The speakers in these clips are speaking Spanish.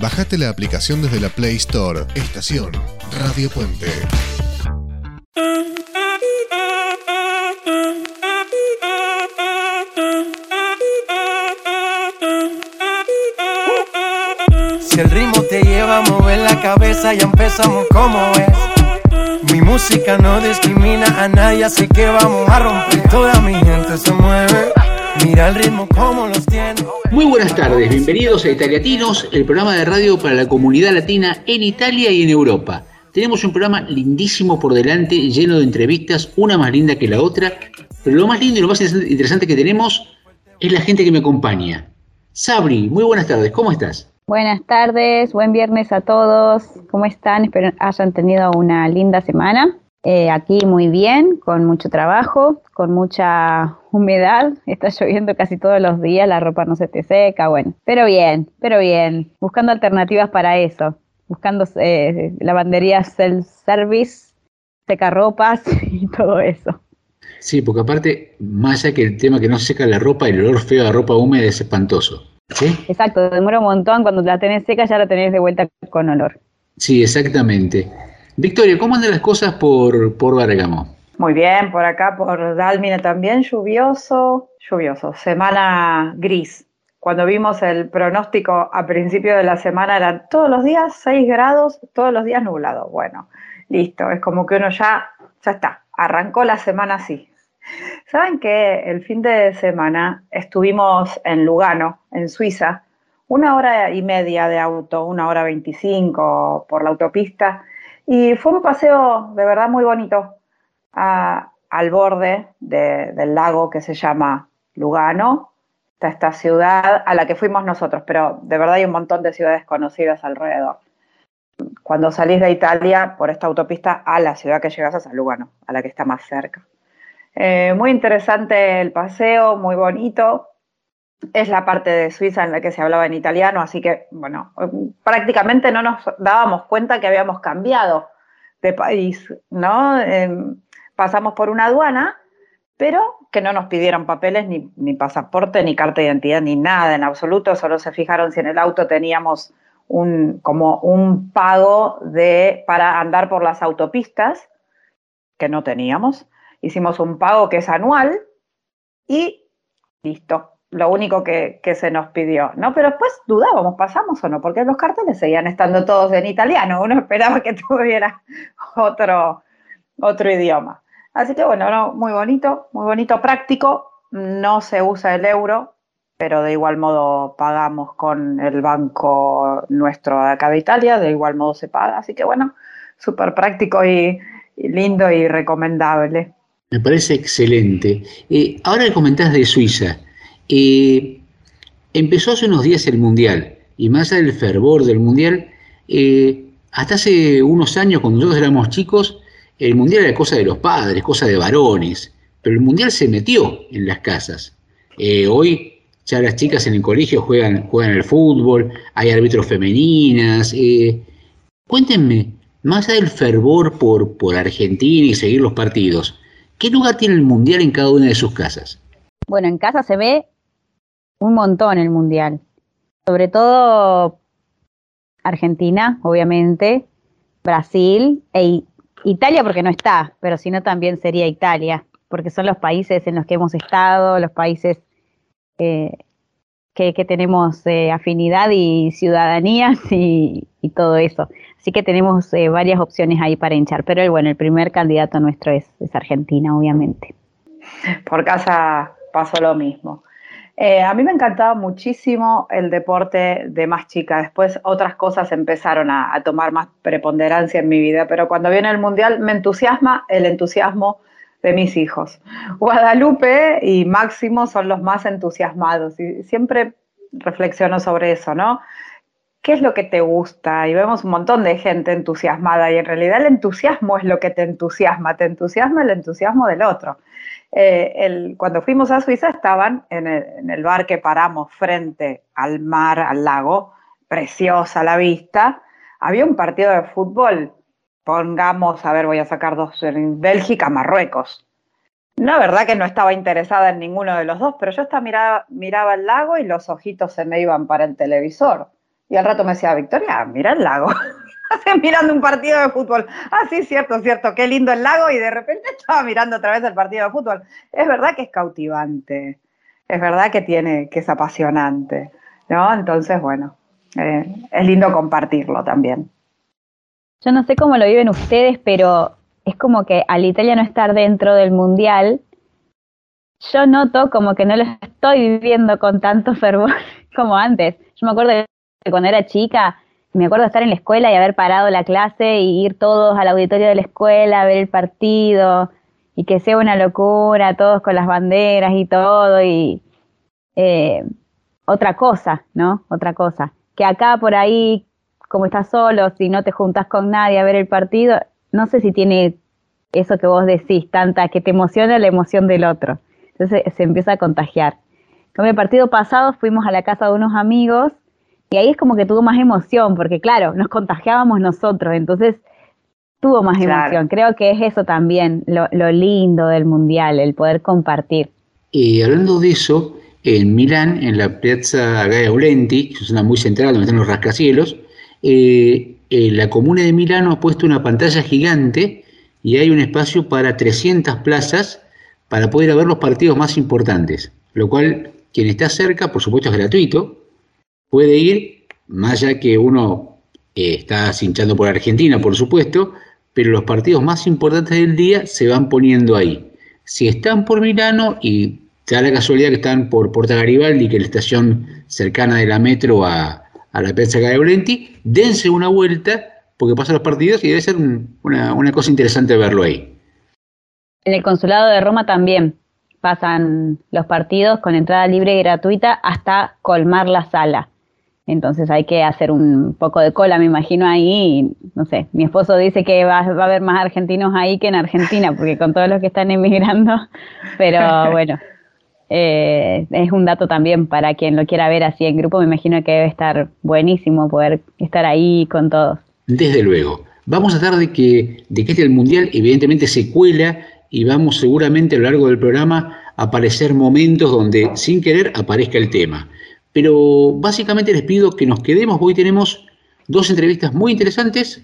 Bajate la aplicación desde la Play Store. Estación Radio Puente. Si el ritmo te lleva a mover la cabeza, ya empezamos como es. Mi música no discrimina a nadie, así que vamos a romper. Toda mi gente se mueve. Mira el ritmo como los tiene. Muy buenas tardes, bienvenidos a Italiatinos, el programa de radio para la comunidad latina en Italia y en Europa. Tenemos un programa lindísimo por delante, lleno de entrevistas, una más linda que la otra, pero lo más lindo y lo más interesante que tenemos es la gente que me acompaña. Sabri, muy buenas tardes, ¿cómo estás? Buenas tardes, buen viernes a todos. ¿Cómo están? Espero hayan tenido una linda semana. Eh, aquí muy bien, con mucho trabajo, con mucha humedad. Está lloviendo casi todos los días, la ropa no se te seca, bueno. Pero bien, pero bien. Buscando alternativas para eso. Buscando eh, lavanderías self-service, secarropas y todo eso. Sí, porque aparte, más allá que el tema que no seca la ropa, el olor feo a ropa húmeda es espantoso. Exacto, demora un montón, cuando la tenés seca ya la tenés de vuelta con olor. Sí, exactamente. Victoria, ¿cómo andan las cosas por, por Bergamo? Muy bien, por acá, por Dalmine también, lluvioso, lluvioso, semana gris. Cuando vimos el pronóstico a principio de la semana eran todos los días 6 grados, todos los días nublado. Bueno, listo, es como que uno ya, ya está, arrancó la semana así. Saben que el fin de semana estuvimos en Lugano, en Suiza, una hora y media de auto, una hora veinticinco por la autopista, y fue un paseo de verdad muy bonito al borde del lago que se llama Lugano, está esta ciudad a la que fuimos nosotros, pero de verdad hay un montón de ciudades conocidas alrededor. Cuando salís de Italia por esta autopista a la ciudad que llegas es a Lugano, a la que está más cerca. Eh, muy interesante el paseo, muy bonito. Es la parte de Suiza en la que se hablaba en italiano, así que, bueno, prácticamente no nos dábamos cuenta que habíamos cambiado de país, ¿no? Em, pasamos por una aduana, pero que no nos pidieron papeles, ni, ni, pasaporte, ni carta de identidad, ni nada en absoluto, solo se fijaron si en el auto teníamos un, como un pago de, para andar por las autopistas, que no teníamos. Hicimos un pago que es anual y listo, lo único que, se nos pidió, ¿no? Pero después dudábamos, pasamos o no, porque los carteles seguían estando todos en italiano, uno esperaba que tuviera otro, otro idioma. Así que bueno, muy bonito, muy bonito, práctico, no se usa el euro, pero de igual modo pagamos con el banco nuestro de acá de Italia, de igual modo se paga, así que bueno, súper práctico y lindo y recomendable. Me parece excelente. Eh, ahora que comentás de Suiza, eh, empezó hace unos días el Mundial, y más allá del fervor del Mundial, eh, hasta hace unos años, cuando nosotros éramos chicos, el Mundial era cosa de los padres, cosa de varones, pero el Mundial se metió en las casas. hoy ya las chicas en el colegio juegan, juegan al fútbol, hay árbitros femeninas. cuéntenme, más allá del fervor por, por Argentina y seguir los partidos, ¿Qué lugar tiene el Mundial en cada una de sus casas? Bueno, en casa se ve un montón el Mundial. Sobre todo Argentina, obviamente, Brasil e Italia porque no está, pero si no también sería Italia, porque son los países en los que hemos estado, los países eh, que, tenemos eh, afinidad y ciudadanías y, todo eso. Así que tenemos eh, varias opciones ahí para hinchar, pero bueno, el primer candidato nuestro es, Argentina, obviamente. Por casa pasó lo mismo. Eh, a mí me encantaba muchísimo el deporte de más chica. Después otras cosas empezaron a, a, tomar más preponderancia en mi vida, pero cuando viene el mundial me entusiasma el entusiasmo de mis hijos. Guadalupe y Máximo son los más entusiasmados y siempre reflexiono sobre eso, ¿no? ¿Qué es lo que te gusta? Y vemos un montón de gente entusiasmada y en realidad el entusiasmo es lo que te entusiasma, te entusiasma el entusiasmo del otro. Eh, cuando fuimos a Suiza estaban en el, el bar que paramos frente al mar, al lago, preciosa la vista, había un partido de fútbol pongamos, a ver, voy a sacar dos, en Bélgica, Marruecos. La verdad que no estaba interesada en ninguno de los dos, pero yo hasta miraba, miraba el lago y los ojitos se me iban para el televisor. Y al rato me decía, Victoria, mira el lago. mirando un partido de fútbol. Ah, sí, cierto, cierto, qué lindo el lago y de repente estaba mirando otra vez el partido de fútbol. Es verdad que es cautivante, es verdad que tiene, que es apasionante, ¿no? Entonces, bueno, eh, es lindo compartirlo también. Yo no sé cómo lo viven ustedes, pero es como que al Italia no estar dentro del mundial, yo noto como que no lo estoy viviendo con tanto fervor como antes. Yo me acuerdo que cuando era chica, me acuerdo estar en la escuela y haber parado la clase y ir todos al auditorio de la escuela a ver el partido y que sea una locura, todos con las banderas y todo y eh, otra cosa, ¿no? Otra cosa. Que acá por ahí, como estás solo, si no te juntas con nadie a ver el partido, no sé si tiene eso que vos decís, tanta que te emociona la emoción del otro. Entonces se empieza a contagiar. Como el partido pasado fuimos a la casa de unos amigos y ahí es como que tuvo más emoción, porque claro, nos contagiábamos nosotros, entonces tuvo más emoción. Creo que es eso también, lo, lindo del Mundial, el poder compartir. Y hablando de eso, en Milán, en la Piazza Gaia Aulenti, que es una muy central donde están los rascacielos, eh, eh, la comuna de Milano ha puesto una pantalla gigante y hay un espacio para 300 plazas para poder ver los partidos más importantes, lo cual quien está cerca, por supuesto, es gratuito, puede ir, más allá que uno está hinchando por Argentina, por supuesto, pero los partidos más importantes del día se van poniendo ahí. Si están por Milano y da la casualidad que están por Porta Garibaldi, que es la estación cercana de la metro a, la Piazza Gaeolenti, dense una vuelta porque pasan los partidos y debe ser una cosa interesante verlo ahí. En el consulado de Roma también pasan los partidos con entrada libre y gratuita hasta colmar la sala. Entonces hay que hacer un poco de cola, me imagino ahí. no sé, mi esposo dice que va, a haber más argentinos ahí que en Argentina, porque con todos los que están emigrando. Pero bueno, eh, es un dato también para quien lo quiera ver así en grupo. Me imagino que debe estar buenísimo poder estar ahí con todos. Desde luego. Vamos a tratar de que, de que este el Mundial evidentemente se cuela y vamos seguramente a lo largo del programa a aparecer momentos donde sin querer aparezca el tema. Pero básicamente les pido que nos quedemos. Hoy tenemos dos entrevistas muy interesantes.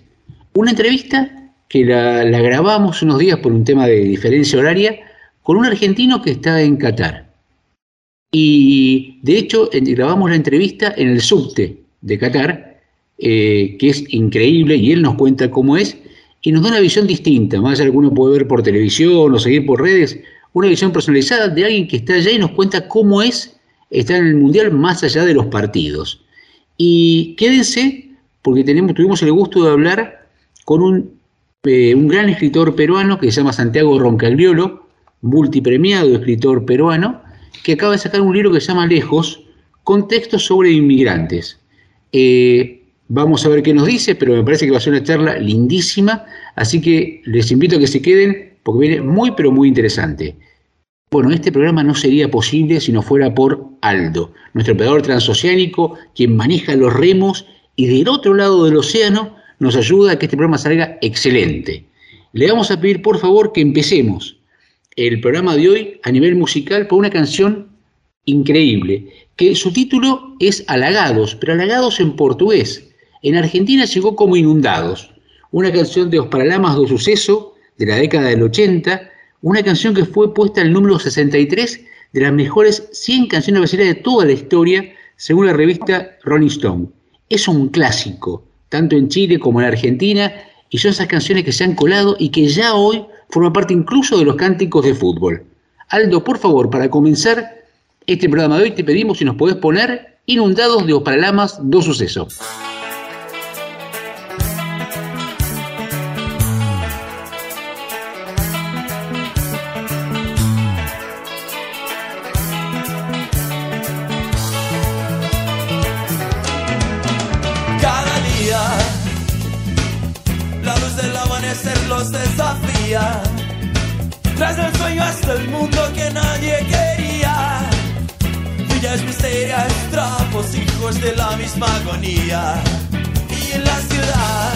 Una entrevista que la, grabamos unos días por un tema de diferencia horaria con un argentino que está en Qatar. Y de hecho grabamos la entrevista en el subte de Qatar, eh, que es increíble y él nos cuenta cómo es y nos da una visión distinta, más allá de que uno puede ver por televisión o seguir por redes, una visión personalizada de alguien que está allá y nos cuenta cómo es está en el Mundial más allá de los partidos. Y quédense, porque tenemos, tuvimos el gusto de hablar con un, eh, un gran escritor peruano que se llama Santiago Roncagliolo, multipremiado escritor peruano, que acaba de sacar un libro que se llama Lejos, con textos sobre inmigrantes. Eh, vamos a ver qué nos dice, pero me parece que va a ser una charla lindísima, así que les invito a que se queden porque viene muy, pero muy interesante. Bueno, este programa no sería posible si no fuera por Aldo, nuestro operador transoceánico, quien maneja los remos y del otro lado del océano nos ayuda a que este programa salga excelente. Le vamos a pedir por favor que empecemos el programa de hoy a nivel musical por una canción increíble, que su título es Halagados, pero Halagados en portugués. En Argentina llegó como Inundados, una canción de Os Paralamas do Suceso de la década del 80, una canción que fue puesta al número 63 de las mejores 100 canciones brasileñas de toda la historia, según la revista Rolling Stone. Es un clásico, tanto en Chile como en Argentina, y son esas canciones que se han colado y que ya hoy forman parte incluso de los cánticos de fútbol. Aldo, por favor, para comenzar este programa de hoy, te pedimos si nos podés poner Inundados de Paralamas dos sucesos. Hijos de la misma agonía. Y en la ciudad,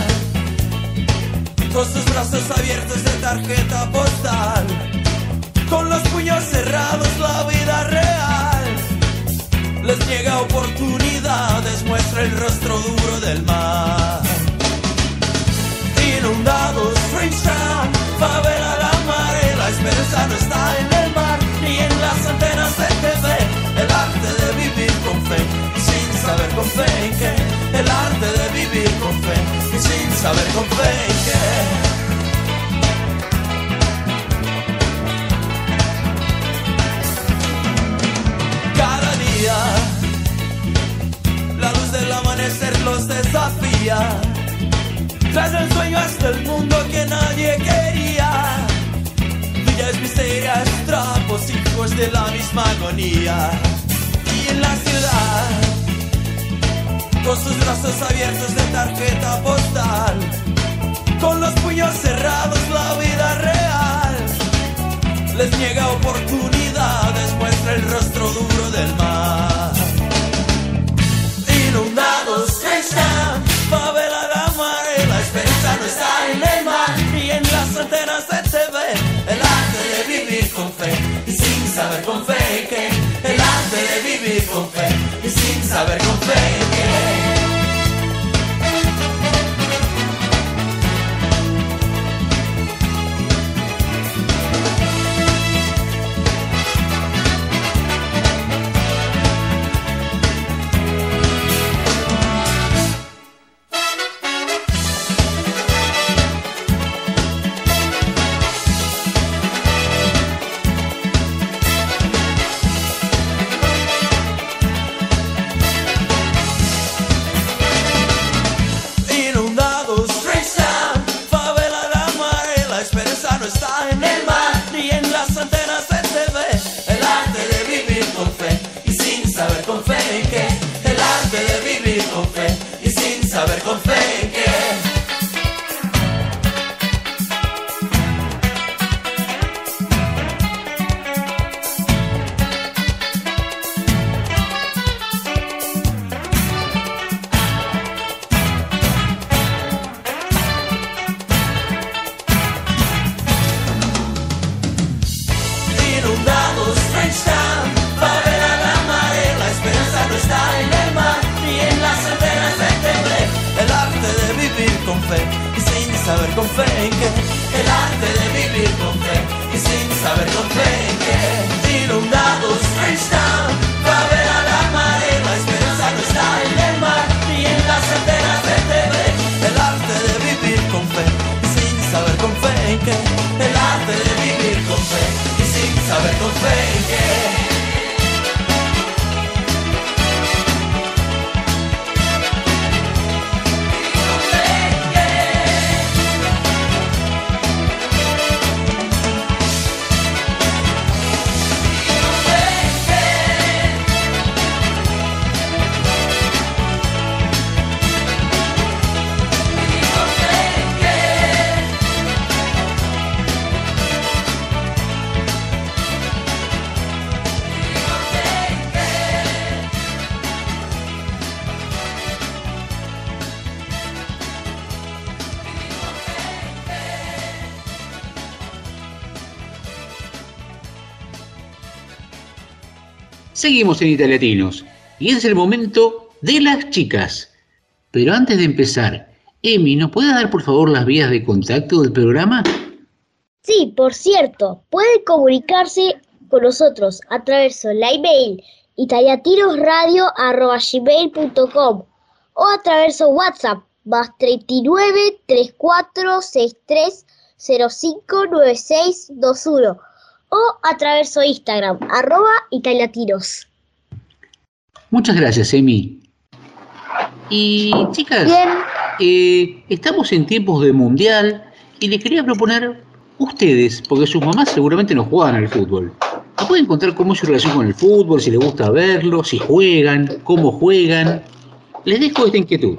con sus brazos abiertos de tarjeta postal. Con los puños cerrados, la vida real. les niega oportunidades, muestra el rostro duro del mar. Inundados, Frenchtown, con fe qué, el arte de vivir con fe, y sin saber con fe qué. cada día. La luz del amanecer los desafía. Tras el sueño hasta el mundo que nadie quería. Villas miserias, trapos, hijos de la misma agonía. Y en la ciudad, con sus brazos abiertos de tarjeta postal, con los puños cerrados, la vida real les niega oportunidades, muestra el rostro duro del mar. Inundados están, favela la mare, la esperanza no está en el mar, ni en las antenas de TV, el arte de vivir con fe, y sin saber con fe que, el arte de vivir con fe, y sin saber con fe sin saber Seguimos en Italiatinos y es el momento de las chicas. Pero antes de empezar, Emi, ¿nos puede dar por favor las vías de contacto del programa? Sí, por cierto, puede comunicarse con nosotros a través de la email italiatirosradio.com o a través de WhatsApp más 39 34 63 05 96 21 o a través de Instagram arroba italiatiros. Muchas gracias, Emi. Y chicas, eh, estamos en tiempos de mundial y les quería proponer ustedes, porque sus mamás seguramente no juegan al fútbol. ¿Me pueden contar cómo es su relación con el fútbol, si les gusta verlo, si juegan, cómo juegan? Les dejo esta inquietud.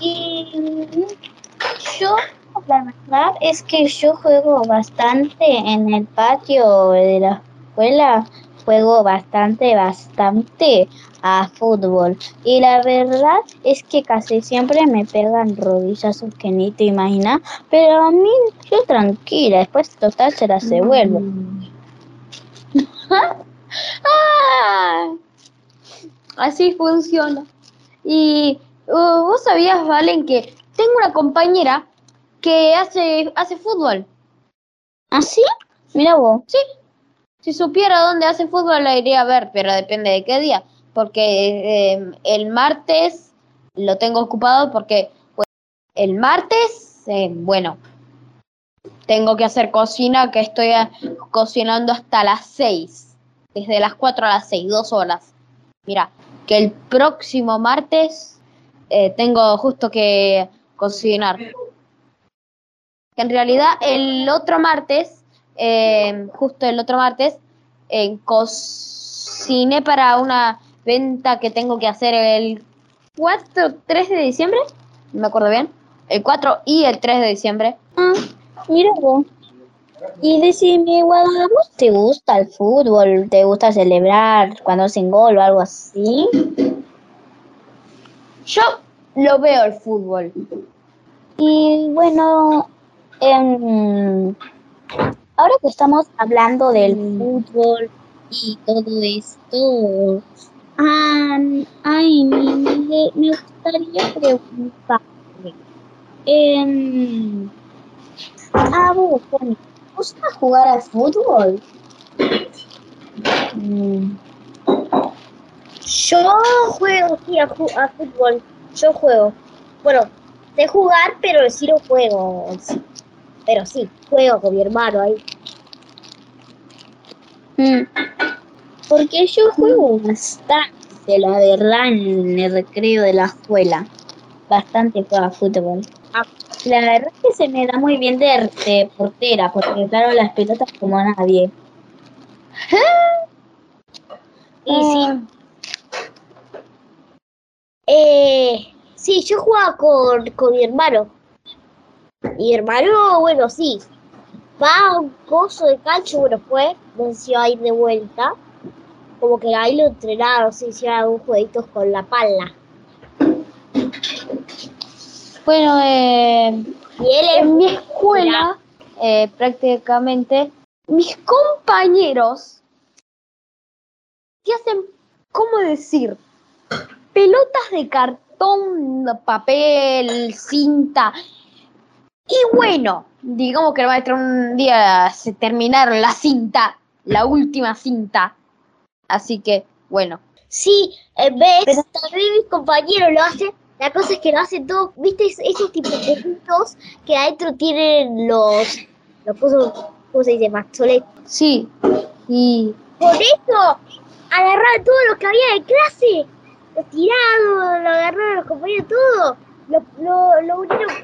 Y yo, la verdad es que yo juego bastante en el patio de la escuela, juego bastante, bastante a fútbol. Y la verdad es que casi siempre me pegan rodillazos que ni te imaginas, pero a mí yo tranquila, después total se las devuelvo. Ah, así funciona. Y uh, vos sabías, Valen, que tengo una compañera que hace, hace fútbol. ¿Ah, sí? Mira vos. Sí. Si supiera dónde hace fútbol la iría a ver, pero depende de qué día. Porque eh, el martes lo tengo ocupado porque pues, el martes, eh, bueno, tengo que hacer cocina que estoy eh, cocinando hasta las 6. Desde las 4 a las 6, dos horas. Mira, que el próximo martes eh, tengo justo que cocinar. Que en realidad el otro martes, eh, justo el otro martes, eh, cociné para una venta que tengo que hacer el 4, 3 de diciembre, no me acuerdo bien, el 4 y el 3 de diciembre. Ah, mira vos. Y decime, Guada, ¿a vos te gusta el fútbol? ¿Te gusta celebrar cuando hacen gol o algo así? Yo lo veo el fútbol. Y bueno, em, ahora que estamos hablando del fútbol y todo esto, am, ay, me, gustaría preguntarle, em, a vos, Tony, ¿te gusta jugar al fútbol? Mm, Yo juego, sí, a, a fútbol. Yo juego. Bueno, sé jugar, pero sí lo juego. sí. Pero sí, juego con mi hermano ahí. Mm. Porque yo juego bastante, la verdad, en el recreo de la escuela. Bastante juego a fútbol. Ah, La verdad es que se me da muy bien de, de portera, porque claro las pelotas como nadie. Y sí, Eh, sí, yo jugaba con, con mi hermano. Mi hermano, bueno, sí. Va a un coso de cancho, bueno, fue, no sé si va a ir de vuelta. Como que ahí lo entrenaron, se hicieron algunos jueguitos con la pala. Bueno, eh, Y él en mi escuela, eh, prácticamente, mis compañeros que hacen, ¿cómo decir? Pelotas de cartón, papel, cinta. Y bueno, digamos que el maestro un día se terminaron la cinta, la última cinta. Así que, bueno. Sí, en vez, también mis compañeros lo hacen. La cosa es que lo hacen todo, ¿viste? Es- Esos tipos de cubitos que adentro tienen los, los cosas, ¿cómo se dice? Macholetas. Sí, y Por eso, agarraron todo lo que había de clase, lo tiraron, lo agarraron los compañeros, todo. Lo, lo, lo unieron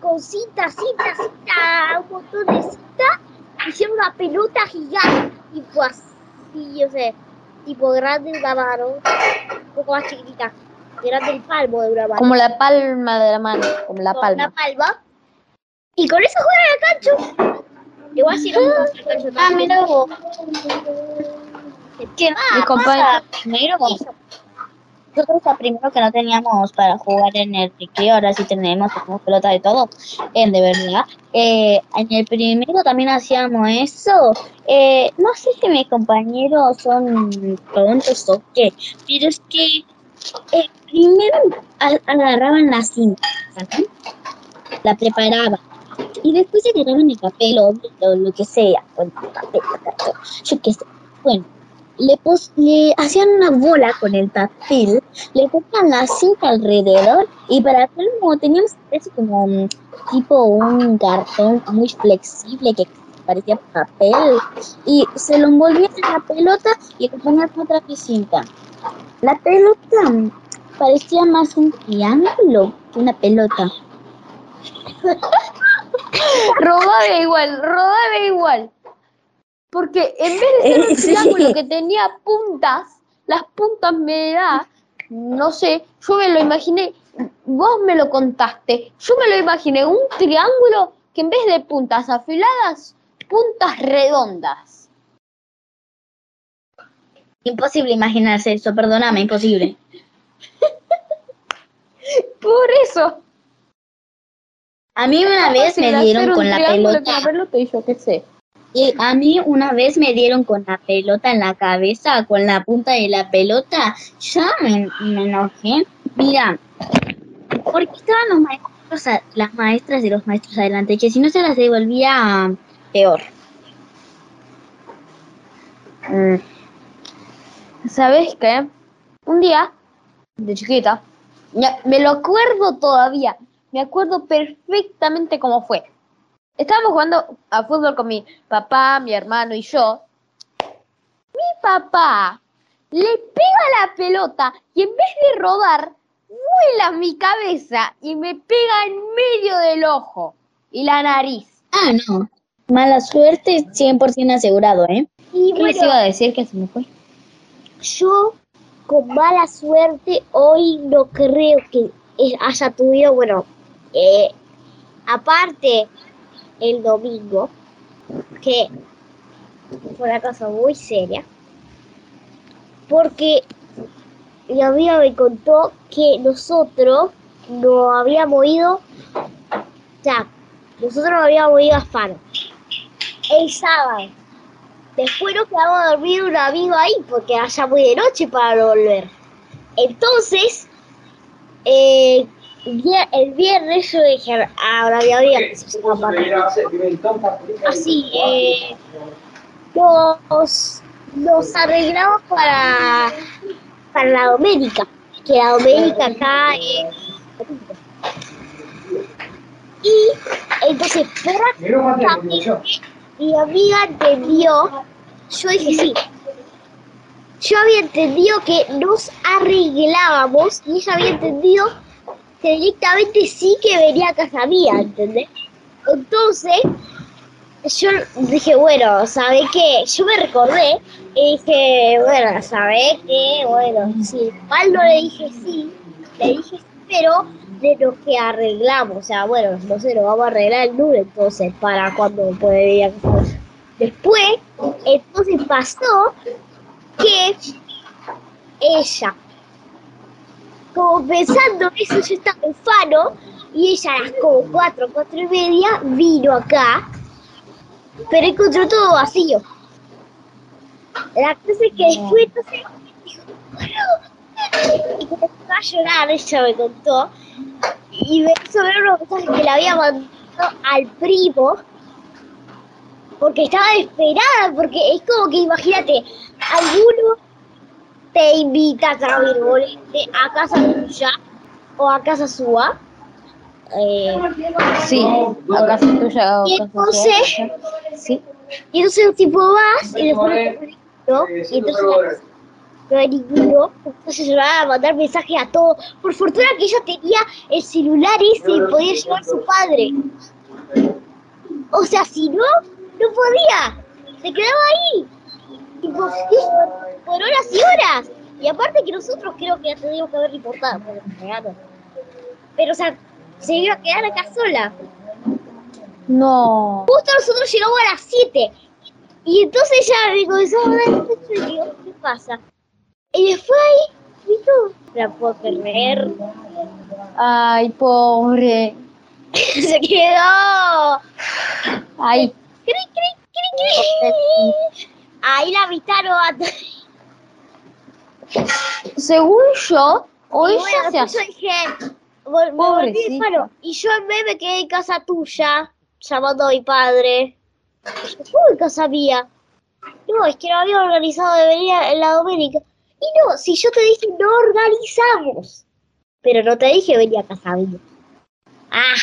con, cinta, cinta, cinta, un montón de cinta. Hicieron una pelota gigante, tipo así, o sea, tipo grande de una mano, un poco más chiquitita, grande el palmo de una mano. como la palma de la mano, como la con palma. una palma. Y con eso juegan al cancho. Igual si no juegas al cancho. Ah, mira vos. ¿Qué Mi compañero- primero, nosotros a primero que no teníamos para jugar en el recreo, ahora sí tenemos, tenemos pelota de todo, en de verdad. Eh, en el primero también hacíamos eso. Eh, no sé si mis compañeros son tontos o qué, pero es que eh, primero agarraban la cinta, la preparaban. Y después se agarraban el papel o lo, lo que sea, bueno, papel, cartón, yo qué sé. Bueno, le, pos- le hacían una bola con el papel, le ponían la cinta alrededor y para colmo teníamos así como un- tipo un cartón muy flexible que parecía papel y se lo envolvían en la pelota y le ponían otra cinta. La pelota mm, parecía más un triángulo que una pelota. Rodaba igual, rodaba igual. Porque en vez de ser un sí. triángulo que tenía puntas, las puntas me da, no sé, yo me lo imaginé, vos me lo contaste, yo me lo imaginé un triángulo que en vez de puntas afiladas, puntas redondas. Imposible imaginarse eso, perdóname, imposible. Por eso. A mí una vez Fácil me dieron con la pelota con la pelota y yo qué sé. Y a mí una vez me dieron con la pelota en la cabeza, con la punta de la pelota. Ya me, me enojé. Mira, porque estaban los maestros, a- las maestras de los maestros adelante, que si no se las devolvía peor. Mm. ¿Sabes qué? Un día, de chiquita, me lo acuerdo todavía, me acuerdo perfectamente cómo fue. Estábamos jugando a fútbol con mi papá, mi hermano y yo. Mi papá le pega la pelota y en vez de rodar, vuela a mi cabeza y me pega en medio del ojo y la nariz. Ah, no. Mala suerte 100% asegurado, ¿eh? Y ¿Qué les iba a decir que se me fue? Yo, con mala suerte, hoy no creo que haya tenido, bueno, eh, aparte el domingo, que fue una cosa muy seria, porque mi amiga me contó que nosotros no habíamos ido, sea, nosotros no habíamos ido a Faro el sábado. Después nos quedamos a dormir un amigo ahí porque era ya muy de noche para volver. Entonces, eh, el viernes yo dije a mi amiga que se llama así, eh, nos, nos arreglamos para, para la Doménica, que la Doménica acá es... Y entonces, prácticamente mi amiga entendió, yo dije sí. Yo había entendido que nos arreglábamos y ella había entendido que directamente sí que venía a casa mía, ¿entendés? Entonces, yo dije, bueno, ¿sabe qué? Yo me recordé y dije, bueno, ¿sabe qué? Bueno, si mal no le dije sí, le dije sí, pero de lo que arreglamos, o sea, bueno, no sé, lo vamos a arreglar el lunes entonces, para cuando puede venir a casa. Después, entonces pasó que ella, como pensando eso, yo estaba en Fano, y ella a las como cuatro, cuatro y media, vino acá, pero encontró todo vacío. La cosa es que después, entonces, dijo, bueno, y empezó a llorar, ella me contó, y me hizo ver unos mensajes que le había mandado al primo, porque estaba desesperada, porque es como que imagínate, alguno te invita a bolete a casa tuya o a casa suya. Eh, Sí, a casa tuya o y casa entonces. Sí. y entonces tipo vas y después no, y entonces no hay ninguno, entonces se van a mandar mensajes a todos. Por fortuna que ella tenía el celular ese y podía llevar su padre. O sea, si no, no podía. Se quedaba ahí. Tipo, por horas y horas. Y aparte que nosotros creo que ya teníamos que haber reportado. Pero, o sea, se iba a quedar acá sola. No. Justo nosotros llegamos a las 7. Y entonces ya me comenzó a dar mucho y digo, ¿qué pasa? Y después ahí, todo. La puedo creer. Ay, pobre. Se quedó. Ay, Cri, cri, cri, cri. Ahí la invitaron a... según yo, hoy Y bueno, ya se yo hace. Pobrecita. Faro. Y yo en vez me quedé en casa tuya, llamando a mi padre. Y ¿Cómo en casa mía? No, es que no había organizado de venir a la Doménica. Y no, si yo te dije, no organizamos. Pero no te dije venir a casa mía. Ah,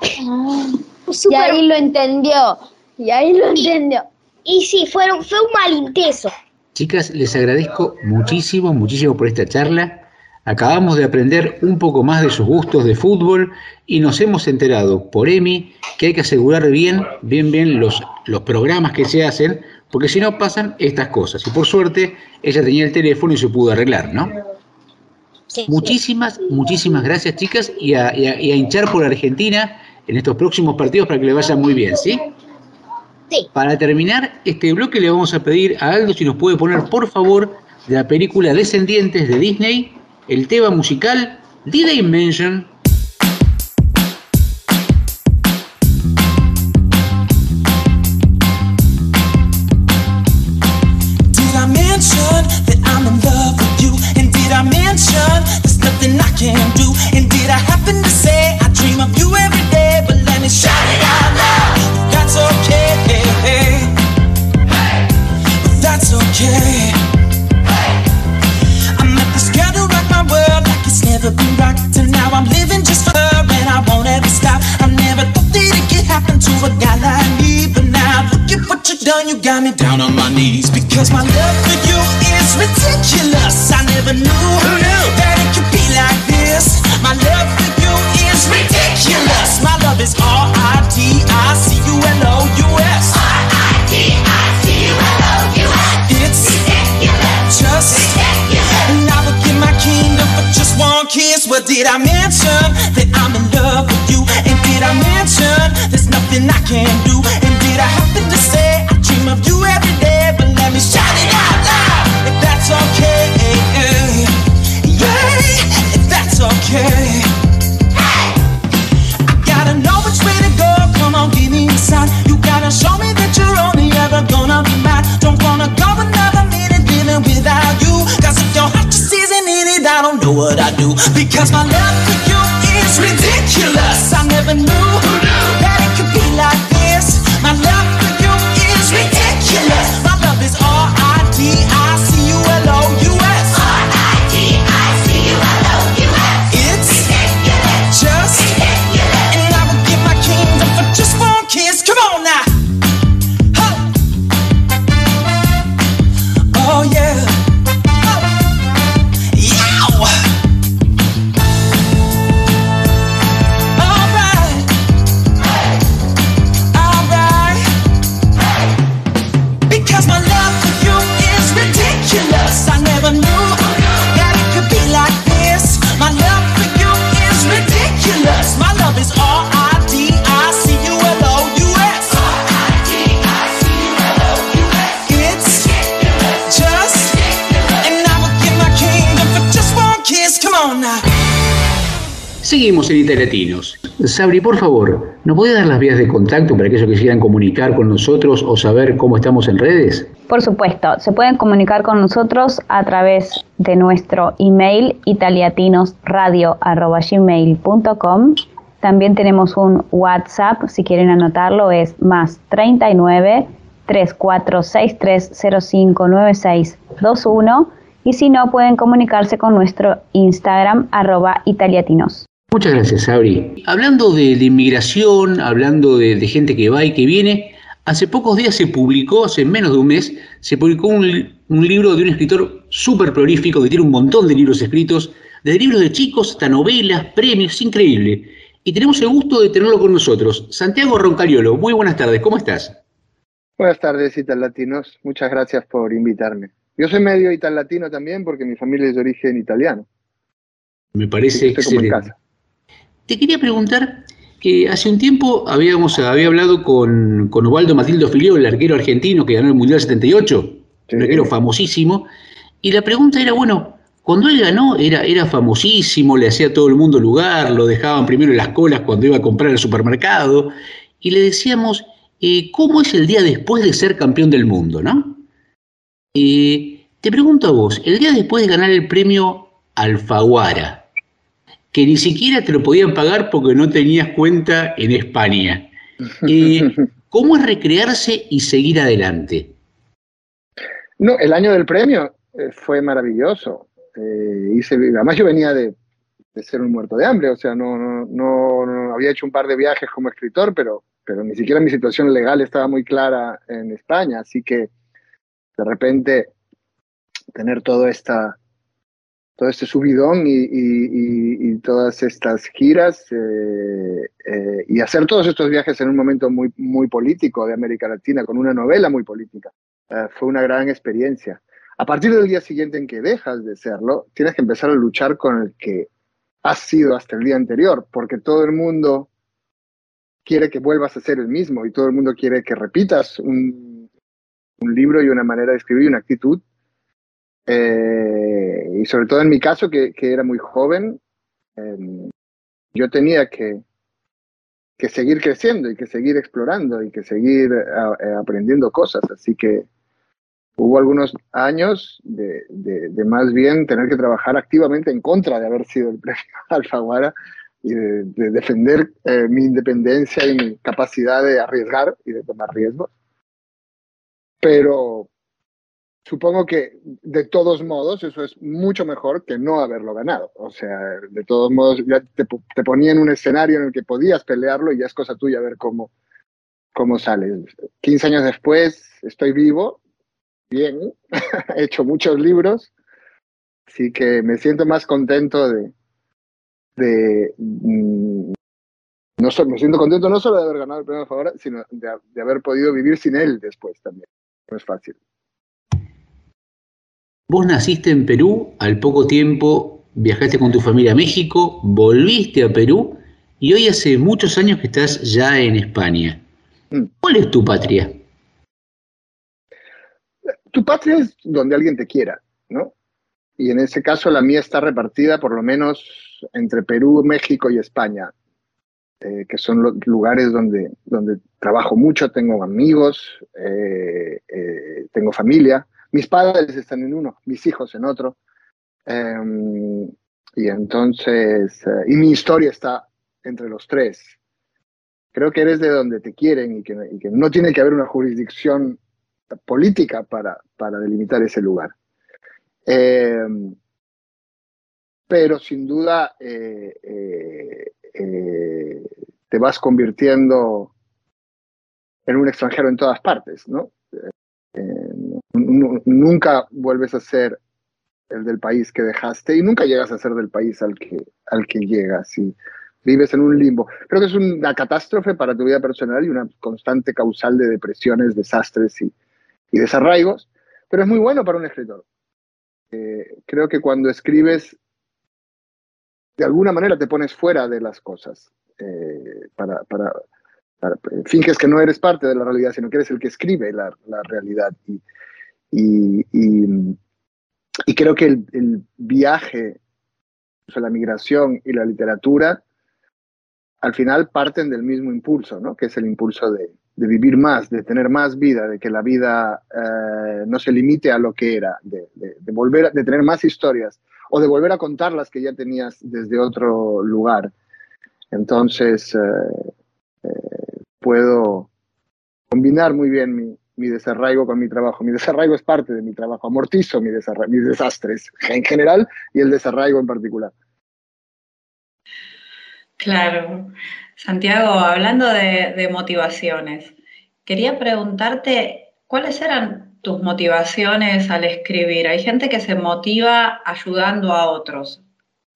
Y súper- ahí lo entendió. Y ahí lo entendió. Y sí, fueron, fue un malinteso. Chicas, les agradezco muchísimo, muchísimo por esta charla. Acabamos de aprender un poco más de sus gustos de fútbol y nos hemos enterado por Emi que hay que asegurar bien, bien, bien los, los programas que se hacen, porque si no pasan estas cosas. Y por suerte, ella tenía el teléfono y se pudo arreglar, ¿no? Sí, Muchísimas, muchísimas gracias, chicas, y a, y a- y a hinchar por Argentina en estos próximos partidos para que le vaya muy bien, ¿sí? Para terminar este bloque le vamos a pedir a Aldo si nos puede poner por favor de la película Descendientes de Disney el tema musical The Dimension. Got me down on my knees. Because my love for you Cause my Italiatinos. Sabri, por favor, ¿nos puede dar las vías de contacto para aquellos que quieran comunicar con nosotros o saber cómo estamos en redes? Por supuesto, se pueden comunicar con nosotros a través de nuestro email italiatinosradio.gmail.com También tenemos un WhatsApp, si quieren anotarlo, es más 39 3463059621 y si no, pueden comunicarse con nuestro Instagram arroba italiatinos. Muchas gracias, Sabri. Hablando de, de inmigración, hablando de, de gente que va y que viene, hace pocos días se publicó, hace menos de un mes, se publicó un, li- un libro de un escritor súper prolífico que tiene un montón de libros escritos, desde libros de chicos hasta novelas, premios, increíble. Y tenemos el gusto de tenerlo con nosotros. Santiago Roncariolo, muy buenas tardes, ¿cómo estás? Buenas tardes, Itallatinos. Muchas gracias por invitarme. Yo soy medio italatino también porque mi familia es de origen italiano. Me parece Estoy como en excelente. casa. Te quería preguntar que hace un tiempo habíamos había hablado con, con Ubaldo Matildo Filió, el arquero argentino que ganó el Mundial 78, un arquero famosísimo, y la pregunta era, bueno, cuando él ganó era, era famosísimo, le hacía a todo el mundo lugar, lo dejaban primero en las colas cuando iba a comprar al supermercado, y le decíamos, eh, ¿cómo es el día después de ser campeón del mundo, no? Eh, te pregunto a vos, el día después de ganar el premio Alfaguara, que ni siquiera te lo podían pagar porque no tenías cuenta en España. Eh, ¿Cómo es recrearse y seguir adelante? No, el año del premio eh, fue maravilloso. Eh, hice, además yo venía de, de ser un muerto de hambre, o sea, no, no, no, no- había hecho un par de viajes como escritor, pero, pero ni siquiera mi situación legal estaba muy clara en España, así que de repente tener todo esta todo este subidón y, todas estas giras eh, eh, y hacer todos estos viajes en un momento muy, muy político de América Latina, con una novela muy política. Eh, fue una gran experiencia. A partir del día siguiente en que dejas de serlo, tienes que empezar a luchar con el que has sido hasta el día anterior, porque todo el mundo quiere que vuelvas a ser el mismo y todo el mundo quiere que repitas un, un libro y una manera de escribir y una actitud. Eh, y sobre todo en mi caso, que, que era muy joven, eh, yo tenía que, que seguir creciendo y que seguir explorando y que seguir a- eh, aprendiendo cosas. Así que hubo algunos años de, de- de más bien tener que trabajar activamente en contra de haber sido el premio Alfaguara y de, de defender eh, mi independencia y mi capacidad de arriesgar y de tomar riesgos. Pero supongo que de todos modos eso es mucho mejor que no haberlo ganado. O sea, de todos modos ya te, te ponía en un escenario en el que podías pelearlo y ya es cosa tuya ver cómo, cómo sale. 15 años después estoy vivo, bien, he hecho muchos libros, así que me siento más contento de, de mm, no me siento contento no solo de haber ganado el premio Favora, sino de, de, haber podido vivir sin él después también. No es fácil. Vos naciste en Perú, al poco tiempo viajaste con tu familia a México, volviste a Perú y hoy hace muchos años que estás ya en España. Mm. ¿Cuál es tu patria? Tu patria es donde alguien te quiera, ¿no? Y en ese caso la mía está repartida por lo menos entre Perú, México y España, eh, que son los lugares donde, donde trabajo mucho, tengo amigos, eh, eh, tengo familia. Mis padres están en uno, mis hijos en otro. Em, y entonces, y mi historia está entre los tres. Creo que eres de donde te quieren y que, no tiene que haber una jurisdicción política para, delimitar ese lugar. Em, pero sin duda eh, eh, eh, te vas convirtiendo en un extranjero en todas partes, ¿no? Nunca vuelves a ser el del país que dejaste y nunca llegas a ser del país al que, al que llegas. Y, vives en un limbo. Creo que es una catástrofe para tu vida personal y una constante causal de depresiones, desastres y, desarraigos, pero es muy bueno para un escritor. Eh, creo que cuando escribes, de alguna manera te pones fuera de las cosas, eh, para, para, finges que no eres parte de la realidad, sino que eres el que escribe la, realidad. Y, y, creo que el, viaje, o la migración y la literatura, al final parten del mismo impulso, ¿no? que es el impulso de, vivir más, de tener más vida, de que la vida eh, no se limite a lo que era, de, volver, de tener más historias o de volver a contar las que ya tenías desde otro lugar. Entonces, eh, eh, puedo combinar muy bien mi, mi, desarraigo con mi trabajo. Mi desarraigo es parte de mi trabajo, amortizo mi mis desastres en general y el desarraigo en particular. Claro. Santiago, hablando de, motivaciones, quería preguntarte cuáles eran tus motivaciones al escribir. Hay gente que se motiva ayudando a otros.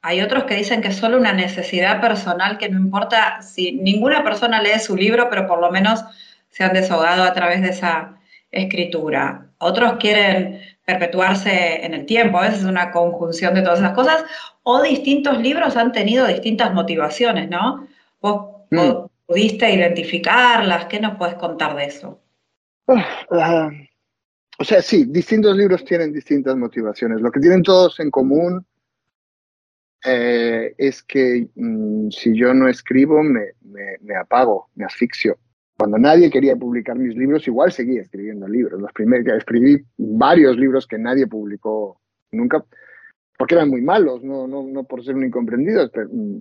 Hay otros que dicen que es solo una necesidad personal, que no importa si ninguna persona lee su libro, pero por lo menos se han desahogado a través de esa escritura. Otros quieren perpetuarse en el tiempo, a veces es una conjunción de todas esas cosas, o distintos libros han tenido distintas motivaciones, ¿no? ¿Vos, mm. pudiste identificarlas? ¿Qué nos puedes contar de eso? Ah, ah, o sea, sí, distintos libros tienen distintas motivaciones. Lo que tienen todos en común eh, es que mm, si yo no escribo, me, me apago, me asfixio cuando nadie quería publicar mis libros, igual seguía escribiendo libros. Los primeros, escribí varios libros que nadie publicó nunca, porque eran muy malos, no, no, no por ser un incomprendido,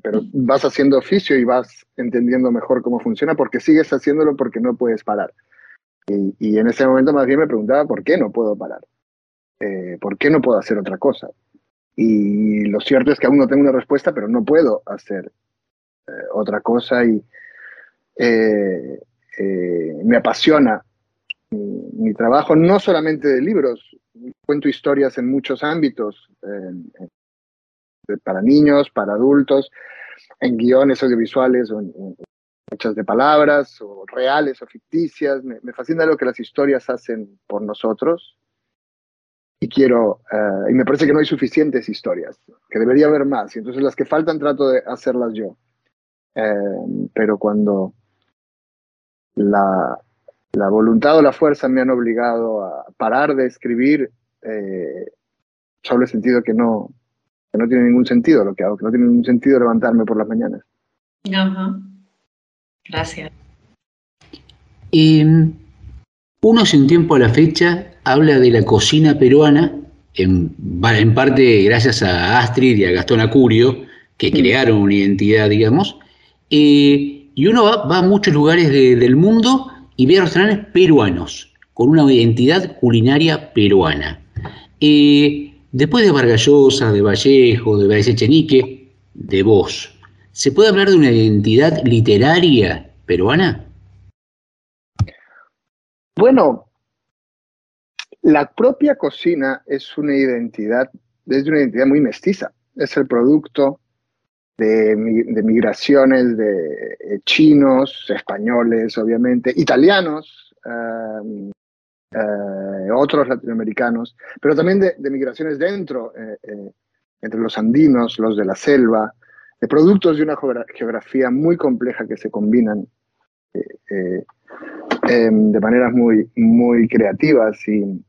pero, vas haciendo oficio y vas entendiendo mejor cómo funciona, porque sigues haciéndolo porque no puedes parar. Y, en ese momento más bien me preguntaba por qué no puedo parar, eh, por qué no puedo hacer otra cosa. Y lo cierto es que aún no tengo una respuesta, pero no puedo hacer eh, otra cosa y eh, eh, me apasiona mi, trabajo, no solamente de libros, cuento historias en muchos ámbitos, para niños, para adultos, en guiones audiovisuales o en, hechas de palabras, o reales o ficticias. Me, fascina lo que las historias hacen por nosotros. Y quiero, eh, y me parece que no hay suficientes historias, que debería haber más. Y entonces las que faltan trato de hacerlas yo. Eh, pero cuando, la, voluntad o la fuerza me han obligado a parar de escribir, eh, solo he sentido que no, no tiene ningún sentido lo que hago, que no tiene ningún sentido levantarme por las mañanas. Gracias. uno hace un tiempo a la fecha habla de la cocina peruana, en, en parte gracias a Astrid y a Gastón Acurio, que crearon una identidad, digamos. Eh, y uno va, a muchos lugares del mundo y ve restaurantes peruanos, con una identidad culinaria peruana. Eh, después de Vargallosa, de Vallejo, de Baez Echenique, de vos, ¿se puede hablar de una identidad literaria peruana? Bueno, la propia cocina es una identidad, es una identidad muy mestiza. Es el producto de, migraciones de eh, chinos, españoles, obviamente, italianos, eh, otros latinoamericanos, pero también de, migraciones dentro, eh, entre los andinos, los de la selva, de productos de una geografía muy compleja que se combinan em, de maneras muy, muy creativas y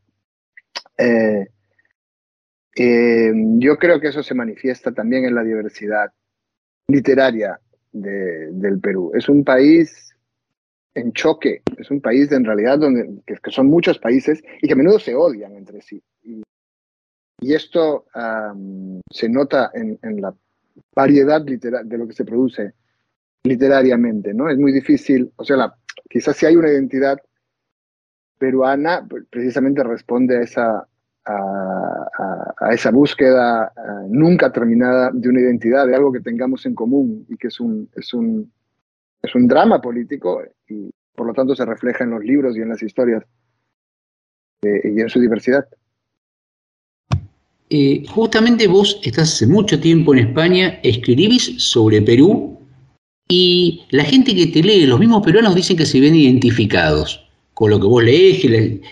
yo creo que eso se manifiesta también en la diversidad literaria del Perú. Es un país en choque, es un país en realidad donde que, son muchos países y que a menudo se odian entre sí. Y, esto se nota en, la variedad de lo que se produce literariamente, ¿no? Es muy difícil, o sea, quizás si hay una identidad peruana, pues, precisamente responde a esa, a, esa búsqueda eh, nunca terminada de una identidad, de algo que tengamos en común y que es un, es un, es un drama político y por lo tanto se refleja en los libros y en las historias eh, y en su diversidad. Eh, justamente vos estás hace mucho tiempo en España, escribís sobre Perú y la gente que te lee, los mismos peruanos dicen que se ven identificados con lo que vos lees,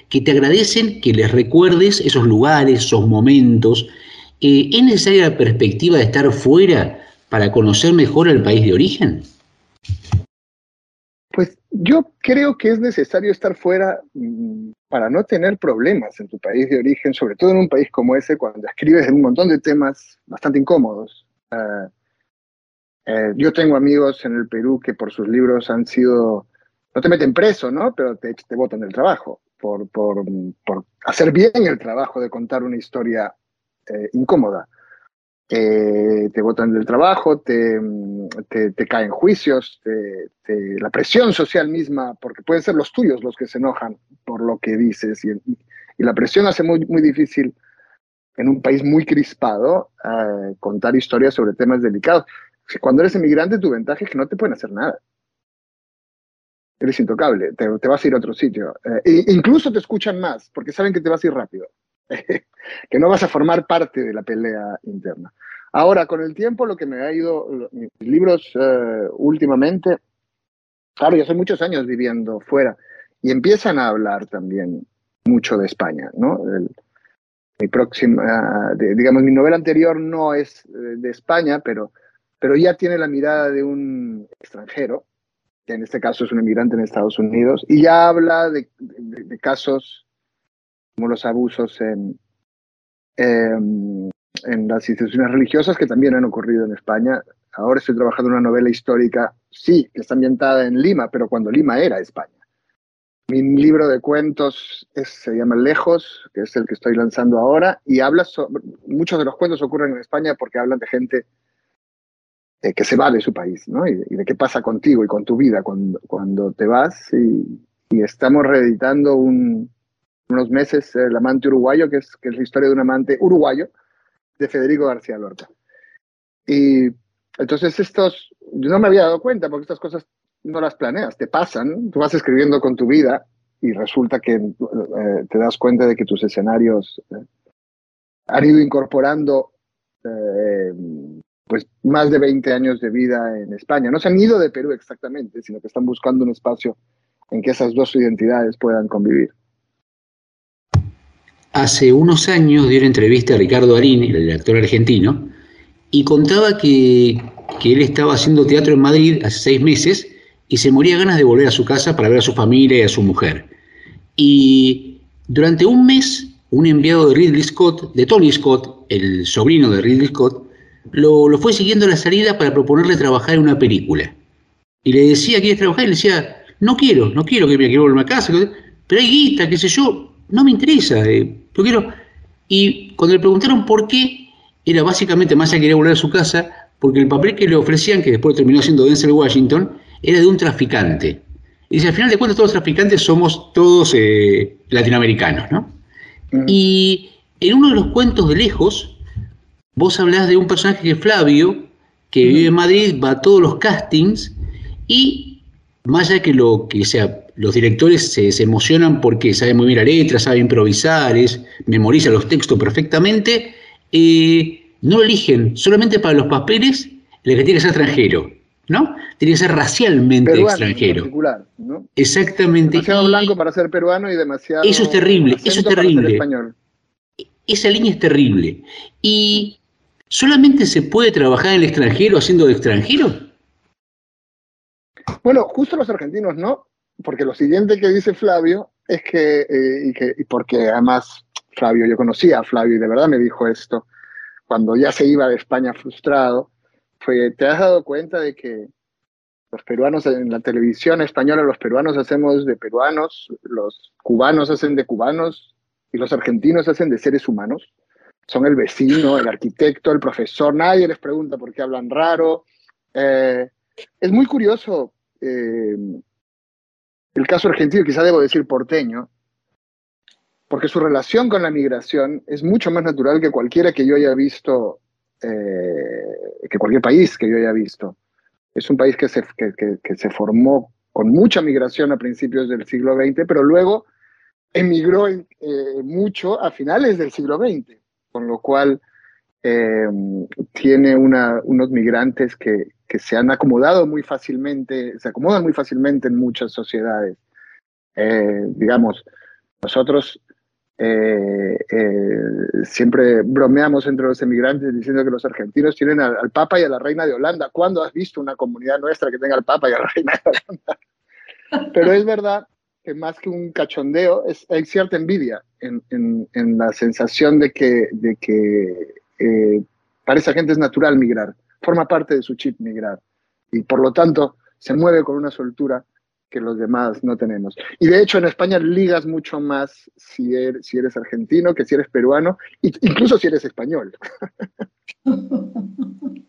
que, te agradecen que les recuerdes esos lugares, esos momentos. Eh, ¿Es necesaria la perspectiva de estar fuera para conocer mejor el país de origen? Pues yo creo que es necesario estar fuera mm, para no tener problemas en tu país de origen, sobre todo en un país como ese, cuando escribes un montón de temas bastante incómodos. Ah, eh, yo tengo amigos en el Perú que por sus libros han sido no te meten preso, ¿no? Pero te, te botan del trabajo por, por, por, hacer bien el trabajo de contar una historia eh, incómoda. Eh, te botan del trabajo, te, te, caen juicios, la presión social misma, porque pueden ser los tuyos los que se enojan por lo que dices, y, y la presión hace muy, muy difícil en un país muy crispado eh, contar historias sobre temas delicados. Cuando eres emigrante, tu ventaja es que no te pueden hacer nada eres intocable, te, vas a ir a otro sitio. Eh, e incluso te escuchan más, porque saben que te vas a ir rápido, que no vas a formar parte de la pelea interna. Ahora, con el tiempo, lo que me ha ido, mis libros eh, últimamente, claro, yo hace muchos años viviendo fuera, y empiezan a hablar también mucho de España, ¿no? mi próxima, digamos, mi novela anterior no es eh, de España, pero, pero ya tiene la mirada de un extranjero, que en este caso es un inmigrante en Estados Unidos, y ya habla de, casos como los abusos en, em, en las instituciones religiosas que también han ocurrido en España. Ahora estoy trabajando en una novela histórica, sí, que está ambientada en Lima, pero cuando Lima era España. Mi libro de cuentos se llama Lejos, que es el que estoy lanzando ahora, y habla sobre, muchos de los cuentos ocurren en España porque hablan de gente eh, que se va de su país, ¿no? Y, de qué pasa contigo y con tu vida cuando, cuando te vas. Y, estamos reeditando unos meses El amante uruguayo, que es, que es la historia de un amante uruguayo de Federico García Lorca. Y entonces estos, yo no me había dado cuenta porque estas cosas no las planeas, te pasan, tú vas escribiendo con tu vida y resulta que eh, te das cuenta de que tus escenarios eh, han ido incorporando pues más de 20 años de vida en España. No se han ido de Perú exactamente, sino que están buscando un espacio en que esas dos identidades puedan convivir. Hace unos años dio una entrevista a Ricardo Arín, el actor argentino, y contaba que, que él estaba haciendo teatro en Madrid hace seis meses y se moría ganas de volver a su casa para ver a su familia y a su mujer. Y durante un mes, un enviado de Ridley Scott, de Tony Scott, el sobrino de Ridley Scott, lo, fue siguiendo a la salida para proponerle trabajar en una película. Y le decía, ¿quieres trabajar? Y le decía, no quiero, no quiero que me quiero volver a casa, pero hay guita, qué sé yo, no me interesa, eh, quiero. Y cuando le preguntaron por qué, era básicamente más allá quería volver a su casa, porque el papel que le ofrecían, que después terminó siendo Denzel Washington, era de un traficante. Y dice, al final de cuentas todos los traficantes somos todos eh, latinoamericanos, ¿no? Y en uno de los cuentos de lejos, Vos hablás de un personaje que es Flavio, que vive en Madrid, va a todos los castings y más allá que lo que sea los directores se, se emocionan porque saben muy bien la letra, saben improvisar, es, memorizan los textos perfectamente, eh, no lo eligen solamente para los papeles el que tiene que ser extranjero, ¿no? Tiene que ser racialmente Peruano, extranjero. En ¿no? Exactamente. Demasiado Y blanco para ser peruano y demasiado. Eso es terrible, eso es terrible. español. esa línea es terrible. Y solamente se puede trabajar en el extranjero haciendo de extranjero. Bueno, justo los argentinos no, porque lo siguiente que dice Flavio es que, eh, y que, y porque además Flavio, yo conocía a Flavio y de verdad me dijo esto, cuando ya se iba de España frustrado, fue, ¿te has dado cuenta de que los peruanos en la televisión española, los peruanos hacemos de peruanos, los cubanos hacen de cubanos y los argentinos hacen de seres humanos? Son el vecino, el arquitecto, el profesor, nadie les pregunta por qué hablan raro. Eh, es muy curioso eh, el caso argentino, quizá debo decir porteño, porque su relación con la migración es mucho más natural que cualquiera que yo haya visto, eh, que cualquier país que yo haya visto. Es un país que se, que, que- que se formó con mucha migración a principios del siglo XX, pero luego emigró eh, mucho a finales del siglo XX, con lo cual eh, tiene unos migrantes que, que se han acomodado muy fácilmente, se acomodan muy fácilmente en muchas sociedades. Eh, digamos, nosotros eh, eh, siempre bromeamos entre los emigrantes diciendo que los argentinos tienen al, al Papa y a la Reina de Holanda. ¿Cuándo has visto una comunidad nuestra que tenga al Papa y a la Reina de Holanda? Pero es verdad que más que un cachondeo, es, hay cierta envidia en, en- la sensación de que, de que eh, para esa gente es natural migrar, forma parte de su chip migrar y por lo tanto se mueve con una soltura que los demás no tenemos. Y de hecho en España ligas mucho más si eres, si eres argentino que si eres peruano, incluso si eres español.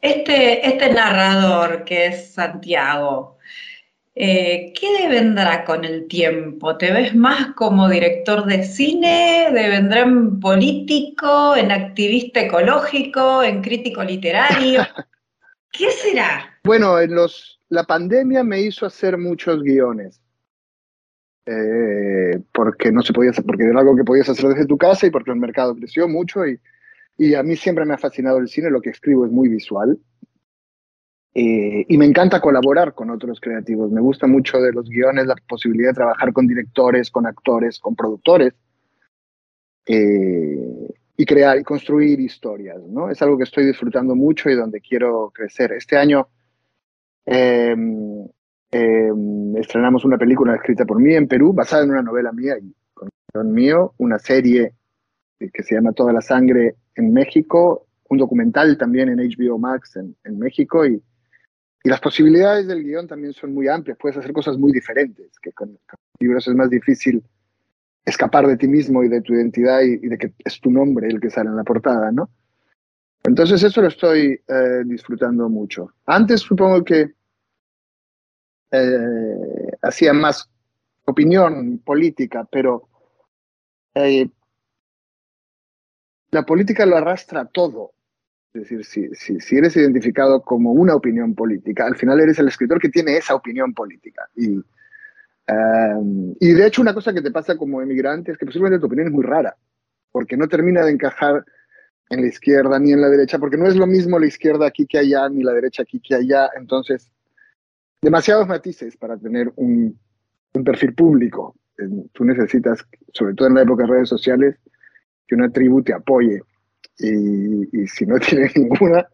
Este, este narrador que es Santiago, eh, ¿qué vendrá con el tiempo? ¿Te ves más como director de cine? ¿De vendrá en político, en activista ecológico, en crítico literario? ¿Qué será? Bueno, en los, la pandemia me hizo hacer muchos guiones. Eh, porque no se podía hacer, porque era algo que podías hacer desde tu casa y porque el mercado creció mucho y, y a mí siempre me ha fascinado el cine, lo que escribo es muy visual. Eh, y me encanta colaborar con otros creativos. Me gusta mucho de los guiones la posibilidad de trabajar con directores, con actores, con productores eh, y crear y construir historias. ¿no? Es algo que estoy disfrutando mucho y donde quiero crecer. Este año eh, eh, estrenamos una película escrita por mí en Perú, basada en una novela mía y con mío, una serie que se llama Toda la Sangre en México, un documental también en HBO Max en, en México y, y las posibilidades del guion también son muy amplias, puedes hacer cosas muy diferentes, que con, libros es más difícil escapar de ti mismo y de tu identidad y, y de que es tu nombre el que sale en la portada, ¿no? Entonces eso lo estoy eh, disfrutando mucho. Antes supongo que eh, hacía más opinión política, pero eh, la política lo arrastra todo. Es decir, si, si, eres identificado como una opinión política, al final eres el escritor que tiene esa opinión política. Y, y de hecho una cosa que te pasa como emigrante es que posiblemente tu opinión es muy rara, porque no termina de encajar en la izquierda ni en la derecha, porque no es lo mismo la izquierda aquí que allá, ni la derecha aquí que allá. Entonces, demasiados matices para tener un, un perfil público. Tú necesitas, sobre todo en la época de redes sociales, que una tribu te apoye. Y, y si no tiene ninguna,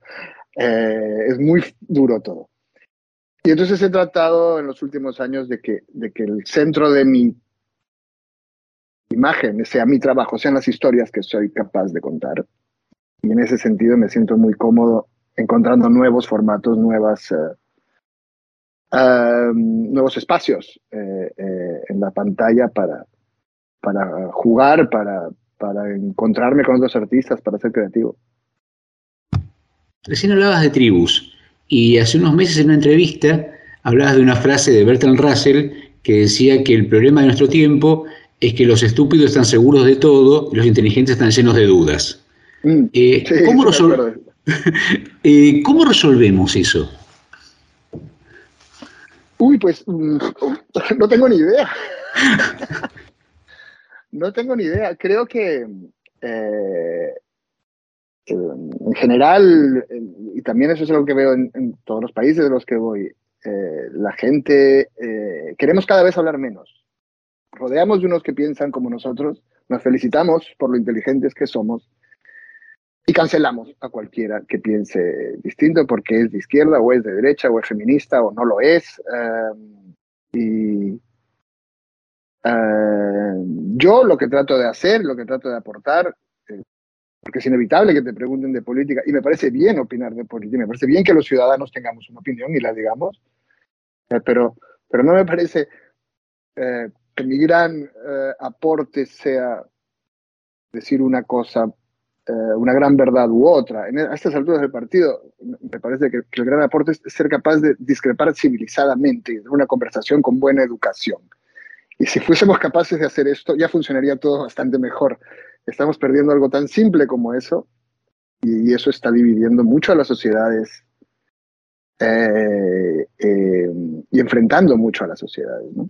eh, es muy duro todo. Y entonces he tratado en los últimos años de que, de que el centro de mi imagen sea mi trabajo, sean las historias que soy capaz de contar. Y en ese sentido me siento muy cómodo encontrando nuevos formatos, nuevas... Uh, Uh, nuevos espacios eh, eh, en la pantalla para, para jugar, para, para encontrarme con otros artistas, para ser creativo. Recién hablabas de tribus y hace unos meses en una entrevista hablabas de una frase de Bertrand Russell que decía que el problema de nuestro tiempo es que los estúpidos están seguros de todo y los inteligentes están llenos de dudas. Mm, eh, sí, ¿cómo, resol ¿Cómo resolvemos eso? Uy, pues mm, no tengo ni idea. no tengo ni idea. Creo que eh, en general, y también eso es algo que veo en, todos los países de los que voy, eh, la gente, eh, queremos cada vez hablar menos. Rodeamos de unos que piensan como nosotros, nos felicitamos por lo inteligentes que somos y cancelamos a cualquiera que piense distinto porque es de izquierda o es de derecha o es feminista o no lo es. y yo lo que trato de hacer, lo que trato de aportar, porque es inevitable que te pregunten de política, y me parece bien opinar de política, me parece bien que los ciudadanos tengamos una opinión y la digamos, eh, pero, pero no me parece eh, que mi gran eh, aporte sea decir una cosa, una gran verdad u otra. En, a estas alturas del partido, me parece que, que, el gran aporte es ser capaz de discrepar civilizadamente tener una conversación con buena educación. Y si fuésemos capaces de hacer esto, ya funcionaría todo bastante mejor. Estamos perdiendo algo tan simple como eso y eso está dividiendo mucho a las sociedades eh, eh, y enfrentando mucho a las sociedades. ¿no?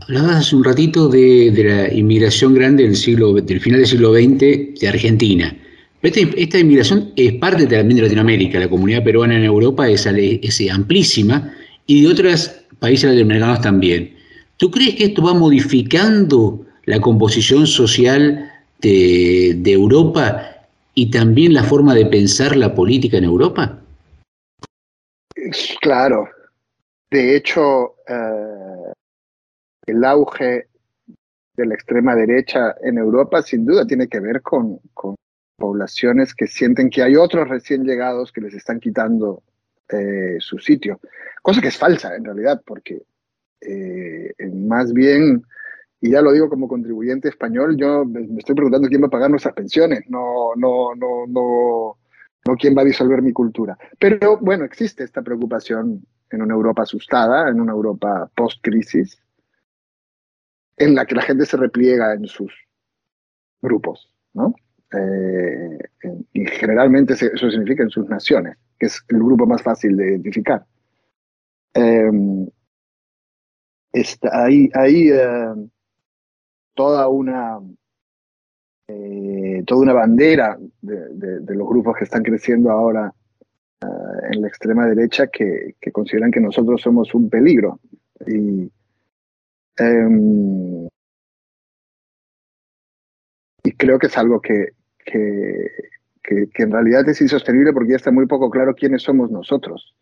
Hablabas hace un ratito de, la inmigración grande del, siglo, del final del siglo XX de Argentina. Esta, esta, inmigración es parte también de Latinoamérica. La comunidad peruana en Europa es, es amplísima y de otros países latinoamericanos también. ¿Tú crees que esto va modificando la composición social de, Europa y también la forma de pensar la política en Europa? Claro. De hecho, eh, el auge de la extrema derecha en Europa sin duda tiene que ver con, poblaciones que sienten que hay otros recién llegados que les están quitando eh, su sitio. Cosa que es falsa en realidad, porque eh, más bien y ya lo digo como contribuyente español, yo me estoy preguntando quién va a pagar nuestras pensiones, no, no, no, no, no quién va a disolver mi cultura. Pero bueno, existe esta preocupación en una Europa asustada, en una Europa post-crisis, en la que la gente se repliega en sus grupos, ¿no? Eh, y generalmente eso significa en sus naciones, que es el grupo más fácil de identificar. Eh, está ahí, ahí eh, toda una, eh, toda una bandera de, los grupos que están creciendo ahora en la extrema derecha que, consideran que nosotros somos un peligro. Y, em, y creo que es algo que, que, que, en realidad es insostenible porque ya está muy poco claro quiénes somos nosotros.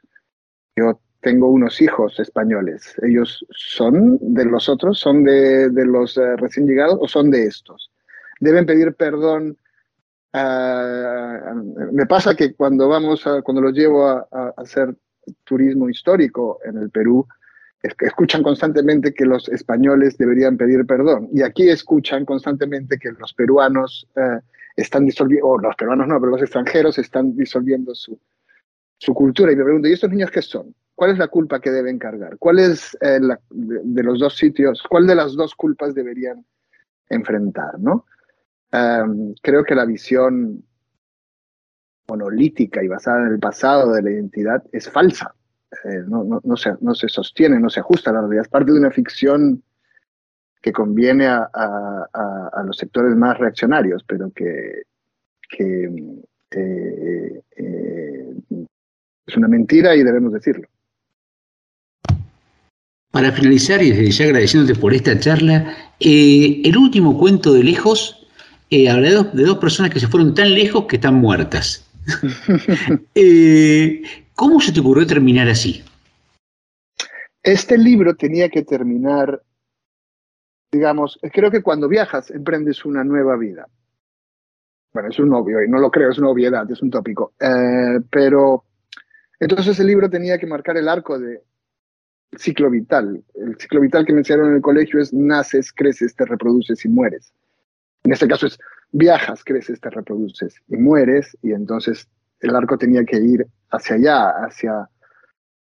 Yo tengo unos hijos españoles. ¿Ellos son de los otros? ¿Son de, los eh, recién llegados o son de estos? Deben pedir perdón. me pasa que cuando vamos cuando los llevo a, hacer turismo histórico en el Perú, escuchan constantemente que los españoles deberían pedir perdón. Y aquí escuchan constantemente que los peruanos eh, están disolviendo, o los peruanos no, pero los extranjeros están disolviendo su, su cultura. Y me pregunto, ¿y estos niños qué son? ¿Cuál es la culpa que deben cargar? ¿Cuál es eh, de, los dos sitios, cuál de las dos culpas deberían enfrentar? ¿no? creo que la visión monolítica y basada en el pasado de la identidad es falsa. Eh, no, se, no, se, sostiene, no se ajusta a la realidad. Es parte de una ficción que conviene a, los sectores más reaccionarios, pero que, eh, es una mentira y debemos decirlo. Para finalizar, y desde ya agradeciéndote por esta charla, eh, el último cuento de lejos eh, habla de dos, personas que se fueron tan lejos que están muertas. Eh, ¿Cómo se te ocurrió terminar así? Este libro tenía que terminar, digamos, creo que cuando viajas emprendes una nueva vida. Bueno, es un obvio, no lo creo, es una obviedad, es un tópico. pero entonces el libro tenía que marcar el arco de, ciclo vital. El ciclo vital que me enseñaron en el colegio es naces, creces, te reproduces y mueres. En este caso es viajas, creces, te reproduces y mueres, y entonces el arco tenía que ir hacia allá, hacia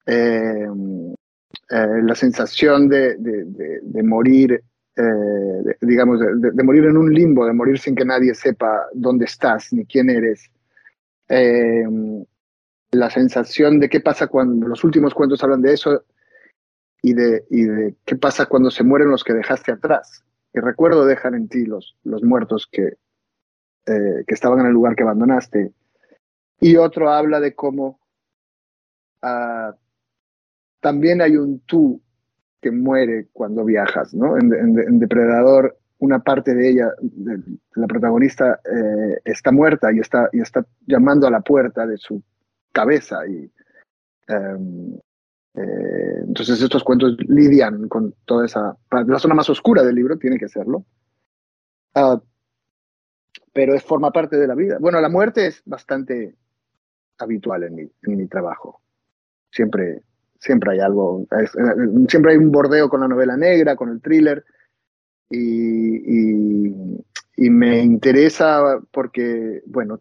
eh, eh, la sensación de, morir, eh, digamos, de, morir en un limbo, de morir sin que nadie sepa dónde estás ni quién eres la sensación de qué pasa cuando los últimos cuentos hablan de eso y de, y de qué pasa cuando se mueren los que dejaste atrás. Y recuerdo dejan en ti los, los muertos que, eh, que estaban en el lugar que abandonaste. Y otro habla de cómo ah, también hay un tú que muere cuando viajas, ¿no? En, Depredador, una parte de ella, de, la protagonista, eh, está muerta y está, y está llamando a la puerta de su cabeza. Y, em, eh, entonces estos cuentos lidian con toda esa... La zona más oscura del libro tiene que serlo. Ah, pero es, forma parte de la vida. Bueno, la muerte es bastante habitual en mi, en mi trabajo. Siempre, siempre hay algo, siempre hay un bordeo con la novela negra, con el thriller, y, y, me interesa porque, bueno,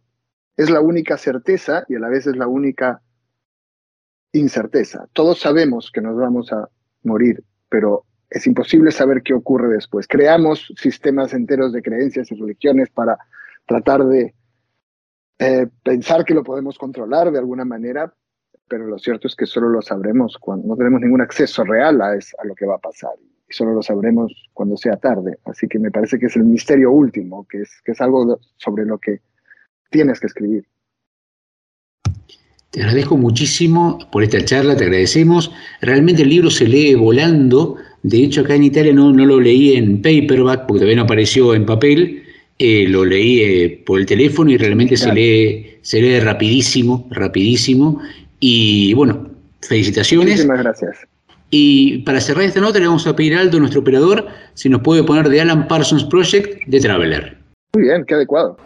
es la única certeza y a la vez es la única incerteza. Todos sabemos que nos vamos a morir, pero es imposible saber qué ocurre después. Creamos sistemas enteros de creencias y religiones para tratar de eh, pensar que lo podemos controlar de alguna manera, pero lo cierto es que solo lo sabremos cuando no tenemos ningún acceso real a, a lo que va a pasar y solo lo sabremos cuando sea tarde. Así que me parece que es el misterio último, que es, que es algo sobre lo que tienes que escribir. Te agradezco muchísimo por esta charla, te agradecemos. Realmente el libro se lee volando. De hecho, acá en Italia no, no lo leí en paperback porque todavía no apareció en papel. Eh, lo leí eh, por el teléfono y realmente se lee, se lee rapidísimo, rapidísimo. Y bueno, felicitaciones. Muchísimas gracias. Y para cerrar esta nota le vamos a pedir a Aldo, nuestro operador, si nos puede poner de Alan Parsons Project de Traveler. Muy bien, qué adecuado.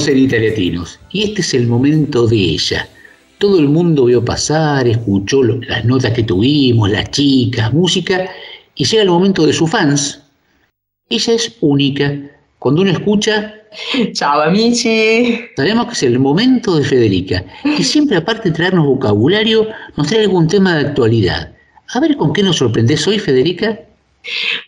Italiatinos. Y este es el momento de ella. Todo el mundo vio pasar, escuchó lo- las notas que tuvimos, las chicas, música, y llega el momento de sus fans. Ella es única. Cuando uno escucha, Ciao amici! sabemos que es el momento de Federica, que siempre aparte de traernos vocabulario, nos trae algún tema de actualidad. A ver con qué nos sorprendes hoy, Federica.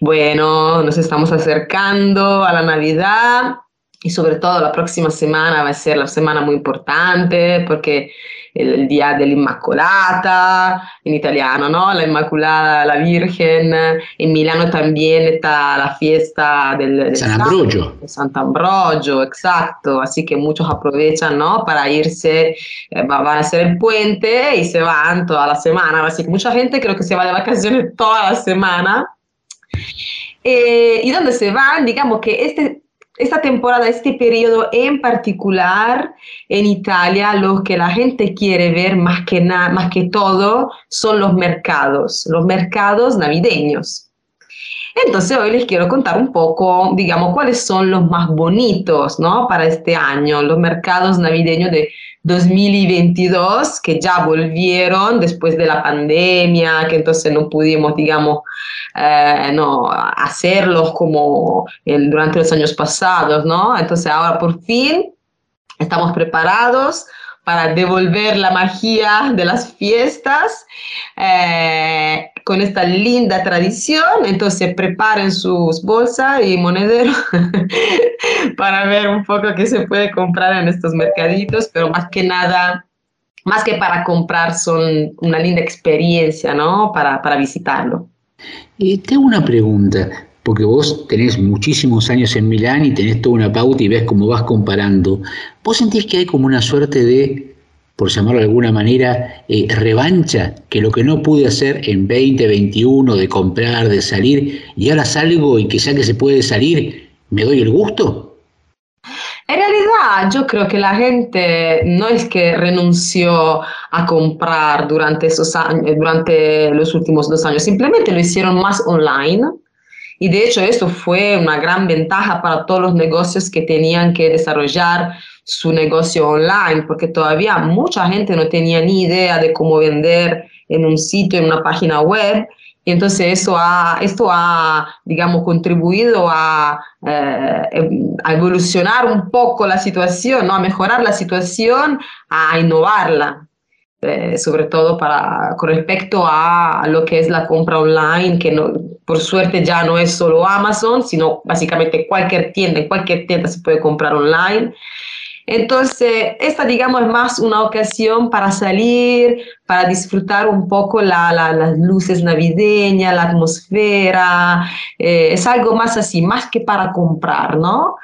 Bueno, nos estamos acercando a la Navidad y sobre todo la próxima semana va a ser la semana muy importante porque el, Día dell'Immacolata en italiano, ¿no? La Inmaculada, la Virgen. En Milano también está la fiesta del, del San Ambrogio. de Sant'Ambrogio, exacto. Así que muchos aprovechan, ¿no? Para irse, eh, va- van a hacer el puente y se van toda la semana. Así que mucha gente creo que se va de vacaciones toda la semana. Eh, y donde se van, digamos que este, esta temporada, este periodo en particular en Italia, lo que la gente quiere ver más que, más que todo son los mercados, los mercados navideños. Entonces hoy les quiero contar un poco, digamos, cuáles son los más bonitos, ¿no? Para este año, los mercados navideños de 2022 que ya volvieron después de la pandemia, que entonces no pudimos, digamos, eh, no, hacerlos como el- durante los años pasados, ¿no? Entonces ahora por fin estamos preparados para devolver la magia de las fiestas eh, con esta linda tradición. Entonces preparen sus bolsas y monederos para ver un poco qué se puede comprar en estos mercaditos, pero más que nada, más que para comprar, son una linda experiencia, ¿no? Para, para visitarlo. Eh, te hago una pregunta, porque vos tenés muchísimos años en Milán y tenés toda una pauta y ves cómo vas comparando. ¿Vos sentís que hay como una suerte de, por llamarlo de alguna manera, eh, revancha? Que lo que no pude hacer en 2021 de comprar, de salir, y ahora salgo y que ya que se puede salir, ¿me doy el gusto? En realidad, yo creo que la gente no es que renunció a comprar durante, esos años, durante los últimos dos años, simplemente lo hicieron más online. Y de hecho esto fue una gran ventaja para todos los negocios que tenían que desarrollar su negocio online, porque todavía mucha gente no tenía ni idea de cómo vender en un sitio, en una página web. Y entonces eso ha, esto ha, digamos, contribuido a, eh, a evolucionar un poco la situación, ¿no? a mejorar la situación, a innovarla. Eh, sobre todo para, con respecto a lo que es la compra online, que no, por suerte ya no es solo Amazon, sino básicamente cualquier tienda, en cualquier tienda se puede comprar online. Entonces, esta, digamos, es más una ocasión para salir, para disfrutar un poco la, la, las luces navideñas, la atmósfera, eh, es algo más así, más que para comprar, ¿no?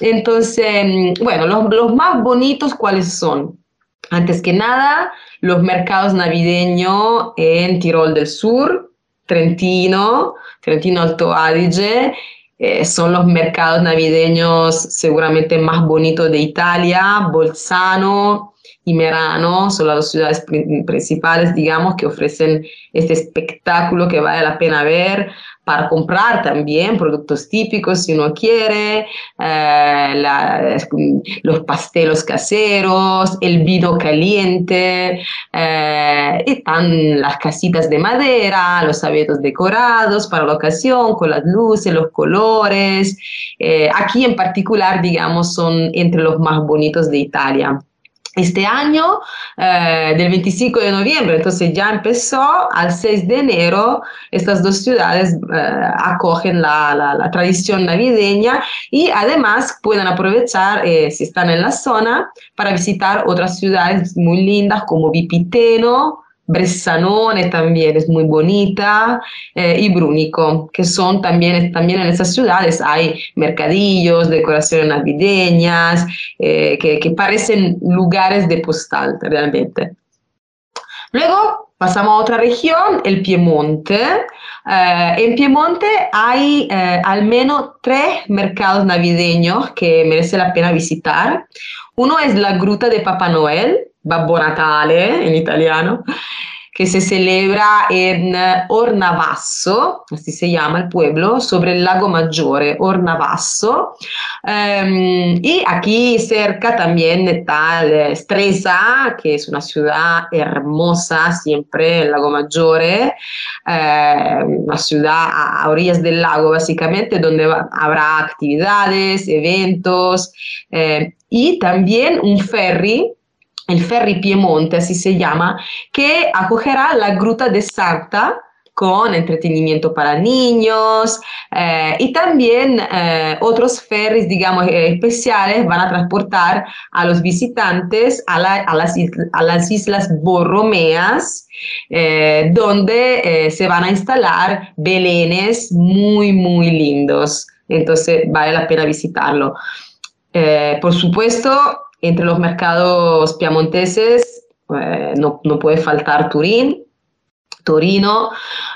Entonces, bueno, los, los más bonitos, ¿cuáles son? Antes que nada, los mercados navideños en Tirol del Sur, Trentino, Trentino Alto Adige, eh, son los mercados navideños seguramente más bonitos de Italia, Bolzano y Merano son las dos ciudades pri- principales, digamos, que ofrecen este espectáculo que vale la pena ver para comprar también productos típicos si uno quiere, eh, la- los pastelos caseros, el vino caliente, eh, están las casitas de madera, los abetos decorados para la ocasión, con las luces, los colores. Eh, aquí en particular, digamos, son entre los más bonitos de Italia. Este año, eh, del 25 de noviembre, entonces ya empezó, al 6 de enero, estas dos ciudades eh, acogen la, la- la tradición navideña y además pueden aprovechar, eh, si están en la zona, para visitar otras ciudades muy lindas como Vipiteno, Bressanone también es muy bonita, eh, y Brunico, que son también, también en esas ciudades hay mercadillos, decoraciones navideñas, eh, que, que parecen lugares de postal realmente. Luego Pasamos a otra región, el Piemonte. Eh, en Piemonte hay eh, al menos tres mercados navideños que merece la pena visitar. Uno es la Gruta de Papá Noel, Babbo Natale en italiano, que se celebra en eh, Ornavasso, así se llama el pueblo, sobre el lago Maggiore, Ornavasso. Um, y aquí cerca también está Stresa, que es una ciudad hermosa, siempre el lago Maggiore, eh, una ciudad a, orillas del lago básicamente, donde habrá actividades, eventos eh, y también un ferry el Ferry Piemonte, así se llama, que acogerá la Gruta de Santa con entretenimiento para niños eh, y también eh, otros ferries, digamos, eh, especiales van a transportar a los visitantes a, la, a, las, a las, Islas Borromeas, donde se van a instalar belenes muy, muy lindos. Entonces vale la pena visitarlo. Por supuesto, entre los mercados piamonteses eh, no, no, puede faltar Turín. Torino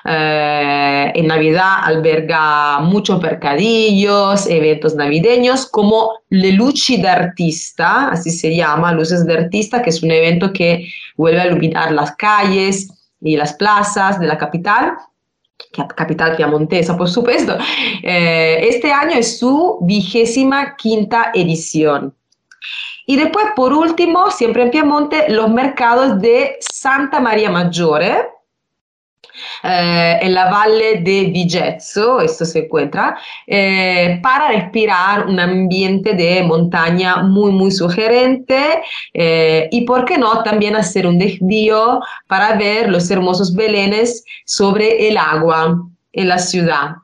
eh, en Navidad alberga muchos mercadillos, eventos navideños como Le Luci d'Artista, así se llama, Luces de Artista, que es un evento que vuelve a iluminar las calles y las plazas de la capital capital piamontesa, por supuesto. Eh, este año es su vigésima quinta edición. Y después, por último, siempre en Piemonte, los mercados de Santa María Maggiore, eh, en la valle de Vigezzo, esto se encuentra, eh, para respirar un ambiente de montaña muy, muy sugerente eh, y, ¿por qué no?, también hacer un desvío para ver los hermosos belenes sobre el agua en la ciudad.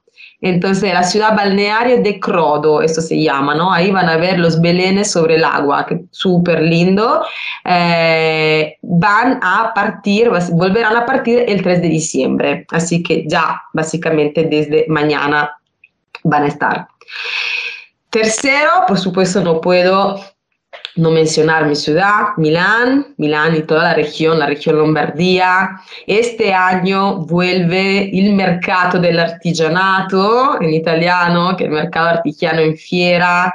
Entonces, la ciudad balnearia de Crodo, esto se llama, ¿no? Ahí van a ver los belenes sobre el agua, que súper lindo. Eh, van a partir, volverán a partir el 3 de diciembre, así que ya básicamente desde mañana van a estar. Tercero, por supuesto, no puedo no mencionar mi ciudad, Milán, Milán y toda la región, la región Lombardía. Este año vuelve el mercado del artigianato en italiano, que es el mercado artigiano en fiera.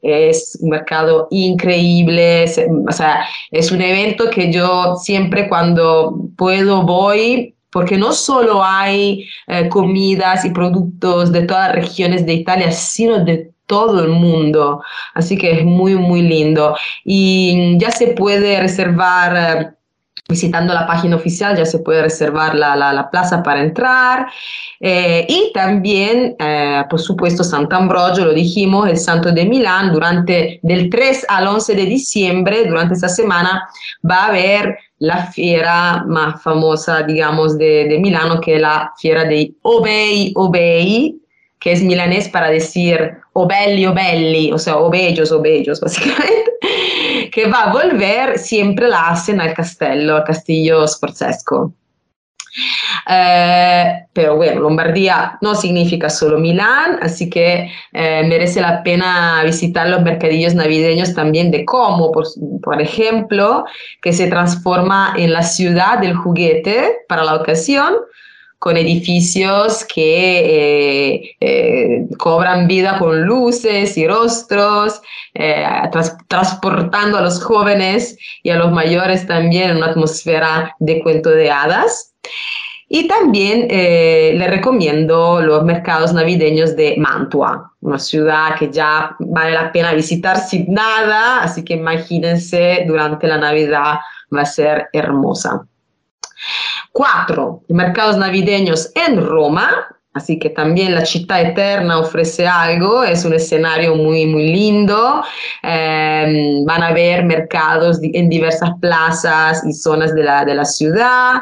Es un mercado increíble, o sea, es un evento que yo siempre cuando puedo voy porque no solo hay eh, comidas y productos de todas las regiones de Italia, sino de todo el mundo. Así que es muy, muy lindo. Y ya se puede reservar. Eh, visitando la página oficial ya se puede reservar la, la, la plaza para entrar eh, y también eh, por supuesto Sant'Ambrogio lo dijimos el santo de Milán durante del 3 al 11 de diciembre durante esta semana va a haber la fiera más famosa digamos de, de Milano que es la fiera de Obei Obei que es milanés para decir o belli o sea, o bellos o bellos, básicamente, que va a volver, siempre la hacen al castello, al castillo Sforzesco. Eh, pero bueno, Lombardía no significa solo Milán, así que eh, merece la pena visitar los mercadillos navideños también de Como, por, ejemplo, que se transforma en la ciudad del juguete para la ocasión, con edificios que eh, eh, cobran vida con luces y rostros, eh, tras, transportando a los jóvenes y a los mayores también en una atmósfera de cuento de hadas. Y también le recomiendo los mercados navideños de Mantua, una ciudad que ya vale la pena visitar sin nada, así que imagínense durante la Navidad va a ser hermosa. Cuatro, mercados navideños en Roma, así que también la ciudad eterna ofrece algo, es un escenario muy, muy lindo. Eh, van a ver mercados en diversas plazas y zonas de la, de la ciudad,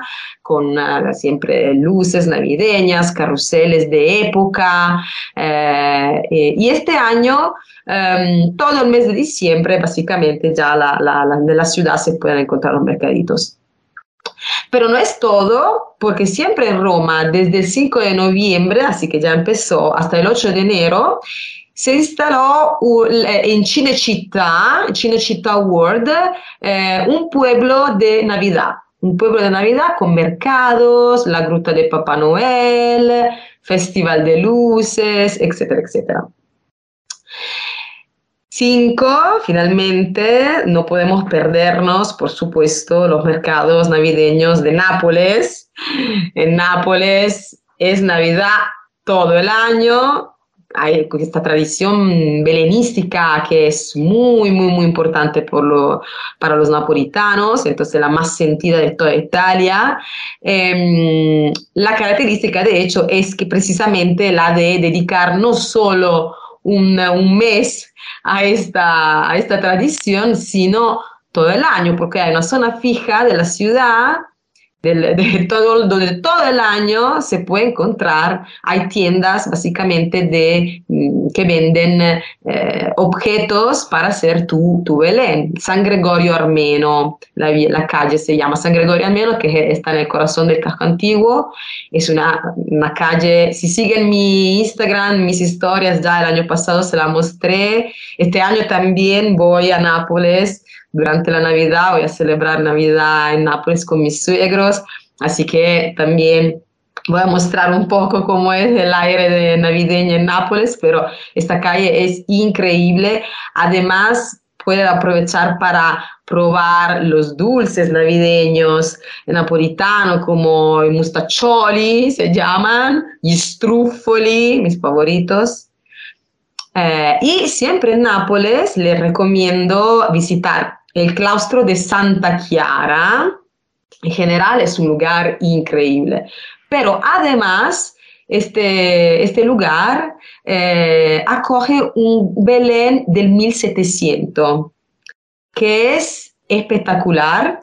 con uh, siempre luces navideñas, carruseles de época. Eh, y este año, um, todo el mes de diciembre, básicamente ya la, la, la, de la ciudad se pueden encontrar los mercaditos. Pero no es todo, porque siempre en Roma, desde el 5 de noviembre, así que ya empezó, hasta el 8 de enero, se instaló en Cinecittà, Cinecittà World, eh, un pueblo de Navidad. un pueblo de Navidad con mercados, la gruta de Papá Noel, festival de luces, etcétera, etcétera. Cinco, finalmente, no podemos perdernos, por supuesto, los mercados navideños de Nápoles. En Nápoles es Navidad todo el año, hay esta tradición belenística que es muy, muy, muy importante por lo, para los napolitanos, entonces la más sentida de toda Italia. Eh, la característica, de hecho, es que precisamente la de dedicar no solo un, mes a esta, a esta tradición, sino todo el año, porque hay una zona fija de la ciudad de todo, donde todo el año se puede encontrar, hay tiendas básicamente de, mm, que venden eh, objetos para hacer tu, tu Belén. San Gregorio Armeno, la, la, calle se llama San Gregorio Armeno, que está en el corazón del casco antiguo. Es una, una calle, si siguen mi Instagram, mis historias, ya el año pasado se la mostré. Este año también voy a Nápoles durante la Navidad, voy a celebrar Navidad en Nápoles con mis suegros, así que también voy a mostrar un poco cómo es el aire de navideño en Nápoles, pero esta calle es increíble. Además, pueden aprovechar para probar los dulces navideños napolitanos como i mustaccioli, se llaman, gli struffoli, mis favoritos. Eh, y siempre en Nápoles les recomiendo visitar el claustro de Santa Chiara, en general es un lugar increíble, pero además este, este lugar eh, acoge un Belén del 1700, que es espectacular,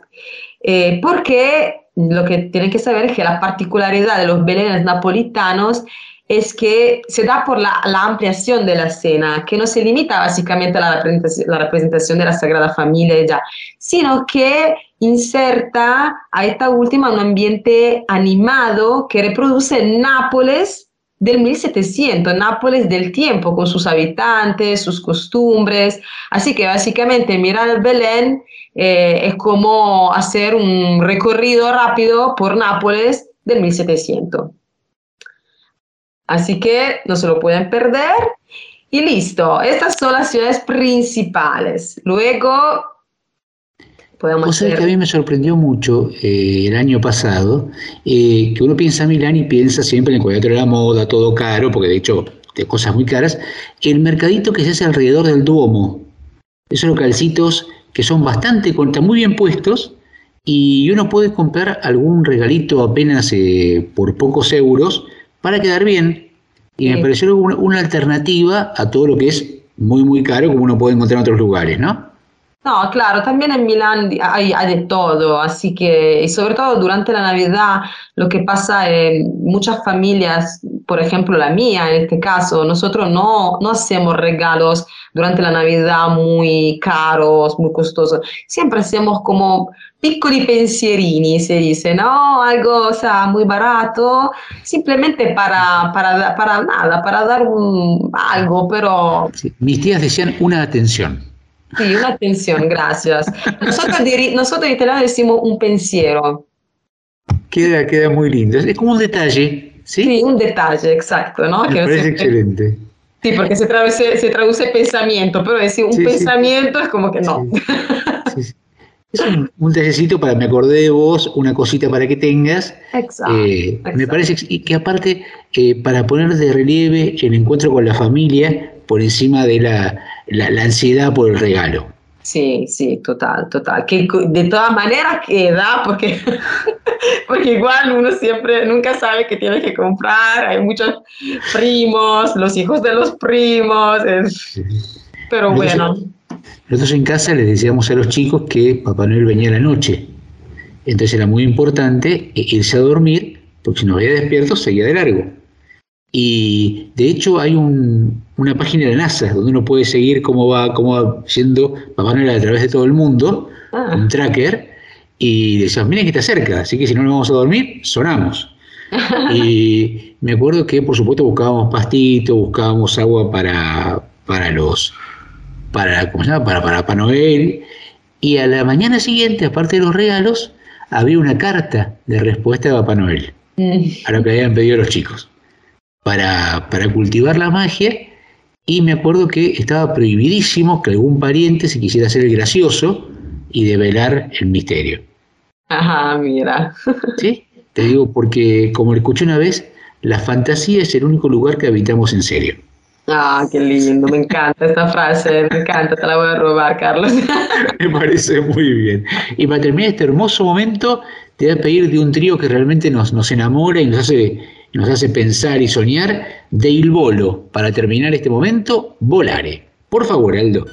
eh, porque lo que tienen que saber es que la particularidad de los Belenes napolitanos es que se da por la, ampliación de la escena, que no se limita básicamente a la representación, de la Sagrada Familia ya, sino que inserta a esta última un ambiente animado que reproduce Nápoles del 1700, Nápoles del tiempo, con sus habitantes, sus costumbres. Así que básicamente mirar el Belén eh, es como hacer un recorrido rápido por Nápoles del 1700. Así que no se lo pueden perder. Y listo, estas son las ciudades principales. Luego podemos... Vos sabés que a mí me sorprendió mucho eh, el año pasado eh, que uno piensa en Milán y piensa siempre en el cuadro de la moda, todo caro, porque de hecho de cosas muy caras. El mercadito que se hace alrededor del Duomo, esos localcitos que son bastante, están muy bien puestos y uno puede comprar algún regalito apenas eh, por pocos euros para quedar bien. Y me pareció una, alternativa a todo lo que es muy, muy caro, como uno puede encontrar en otros lugares, ¿no? No, claro, también en Milán hay, hay, de todo, así que, y sobre todo durante la Navidad, lo que pasa en muchas familias, por ejemplo la mía en este caso, nosotros no, no hacemos regalos durante la Navidad muy caros, muy costosos, siempre hacemos como piccoli pensierini, se dice, ¿no? Algo, o sea, muy barato, simplemente para, para, para nada, para dar un, algo, pero... mis tías decían una atención. Sí, una atención, gracias. Nosotros, nosotros en italiano decimos un pensiero. Queda, queda muy lindo. Es como un detalle, ¿sí? Sí, un detalle, exacto, ¿no? Me parece excelente. Sí, porque se traduce, se traduce pensamiento, pero decir un pensamiento es como que no. Es un, un para, me acordé de vos, una cosita para que tengas. Exacto. Eh, me parece que aparte, eh, para poner de relieve el encuentro con la familia por encima de la, la, ansiedad por el regalo. Sí, sí, total, total. Que de todas maneras queda, porque, porque igual uno siempre, nunca sabe qué tiene que comprar. Hay muchos primos, los hijos de los primos. Pero bueno. Nosotros en casa les decíamos a los chicos que Papá Noel venía a la noche. Entonces era muy importante irse a dormir, porque si no veía despierto seguía de largo. Y de hecho hay una página de la NASA donde uno puede seguir cómo va, cómo va yendo Papá Noel a través de todo el mundo, ah. un tracker, y decíamos, miren que está cerca, así que si no nos vamos a dormir, sonamos. y me acuerdo que por supuesto buscábamos pastitos, buscábamos agua para, para los para, ¿cómo se llama? Para, para Papá Noel. Y a la mañana siguiente, aparte de los regalos, había una carta de respuesta de Papá Noel a lo que habían pedido los chicos para, para cultivar la magia y me acuerdo que estaba prohibidísimo que algún pariente se quisiera hacer el gracioso y develar el misterio. Ajá, mira. ¿Sí? Te digo porque, como escuché una vez, la fantasía es el único lugar que habitamos en serio. Ah, qué lindo, me encanta esta frase, me encanta, te la voy a robar, Carlos. Me parece muy bien. Y para terminar este hermoso momento, te voy a pedir de un trío que realmente nos, nos enamora y nos hace, nos hace pensar y soñar, de Il Bolo. Para terminar este momento, Volare. Por favor, Aldo.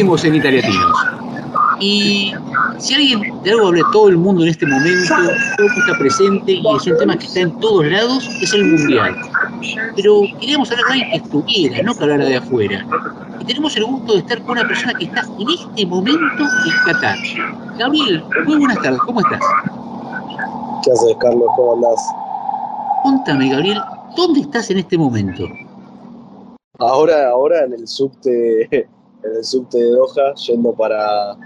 Seguimos en Italiatinos. Y si alguien de algo habla todo el mundo en este momento, todo que está presente y es un tema que está en todos lados, es el mundial. Pero queríamos hablar con alguien que estuviera, no que hablara de afuera. Y tenemos el gusto de estar con una persona que está en este momento en Qatar. Gabriel, muy buenas tardes, ¿cómo estás? ¿Qué haces, Carlos? ¿Cómo andás? Contame, Gabriel, ¿dónde estás en este momento? Ahora, ahora en el subte, en el subte de Doha, yendo para,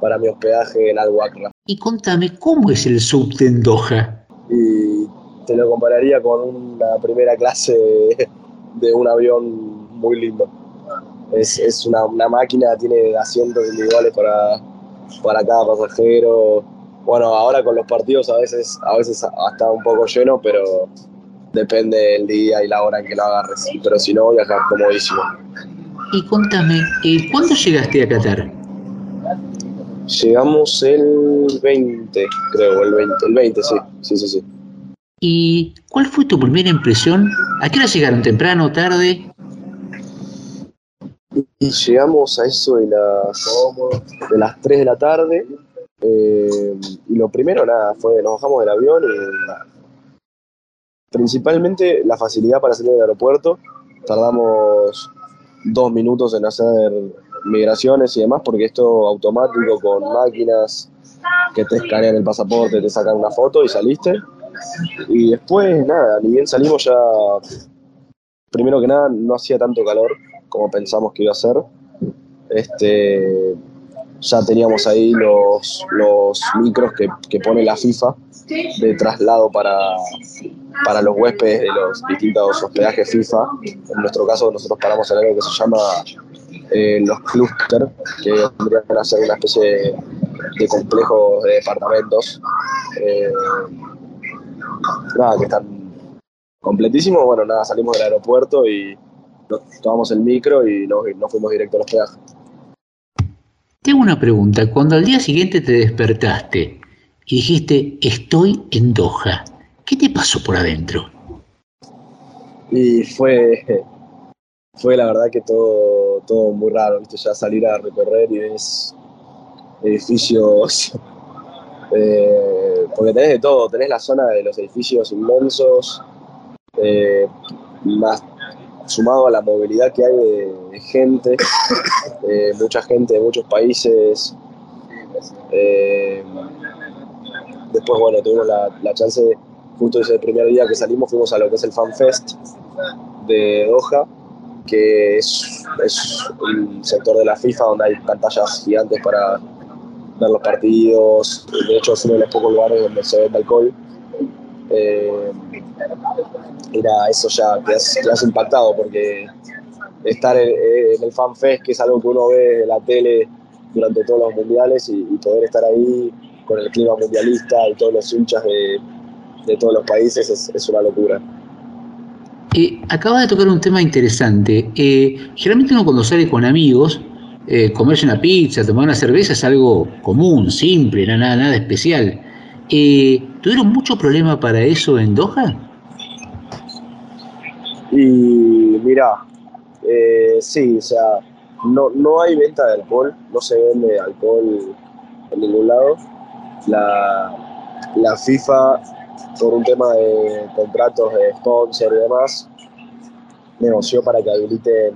para mi hospedaje en Al Wakra. Y contame, ¿cómo es el subte en Doha? Y te lo compararía con una primera clase de, de un avión muy lindo. Es, es una, una máquina, tiene asientos individuales para, para cada pasajero. Bueno, ahora con los partidos a veces, a veces hasta un poco lleno, pero depende del día y la hora en que lo agarres. Pero si no, viajas comodísimo. Y contame, eh, ¿cuándo llegaste a Qatar? Llegamos el 20, creo, el 20, el 20, sí, sí, sí, sí. ¿Y cuál fue tu primera impresión? ¿A qué hora llegaron? ¿Temprano, tarde? Y llegamos a eso de las, de las 3 de la tarde. eh, y lo primero, nada, fue nos bajamos del avión y principalmente la facilidad para salir del aeropuerto. Tardamos dos minutos en hacer migraciones y demás, porque esto automático con máquinas que te escanean el pasaporte, te sacan una foto y saliste. Y después, nada, ni bien salimos ya, primero que nada, no hacía tanto calor como pensamos que iba a ser. Este, ya teníamos ahí los, los micros que, que pone la FIFA de traslado para, para los huéspedes de los distintos hospedajes FIFA. En nuestro caso, nosotros paramos en algo que se llama eh, los clúster, que vendrían a ser una especie de, de complejos de departamentos. eh, nada, que están completísimos. Bueno, nada, salimos del aeropuerto y tomamos el micro y nos, nos fuimos directo al hospedaje. Tengo una pregunta. Cuando al día siguiente te despertaste y dijiste, estoy en Doha, ¿qué te pasó por adentro? Y fue, fue la verdad que todo, todo muy raro, ¿viste? Ya salir a recorrer y ves edificios, eh, porque tenés de todo, tenés la zona de los edificios inmensos, eh, más sumado a la movilidad que hay de, de gente, eh, mucha gente de muchos países. eh, después, bueno, tuvimos la, la chance, justo ese primer día que salimos, fuimos a lo que es el Fan Fest de Doha, que es, es un sector de la FIFA donde hay pantallas gigantes para ver los partidos. De hecho, es uno de los pocos lugares donde se vende alcohol. Eh, era eso ya, quedas, quedas impactado porque estar en, en el Fan Fest, que es algo que uno ve en la tele durante todos los mundiales, y, y poder estar ahí con el clima mundialista y todos los hinchas de, de todos los países es, es una locura. Eh, acabas de tocar un tema interesante. Eh, generalmente uno cuando sale con amigos, eh, comerse una pizza, tomar una cerveza es algo común, simple, no- nada, nada especial. Eh, ¿Tuvieron mucho problema para eso en Doha? Y mira, eh, sí, o sea, no, no hay venta de alcohol, no se vende alcohol en ningún lado. La, la FIFA, por un tema de contratos de sponsor y demás, negoció para que habiliten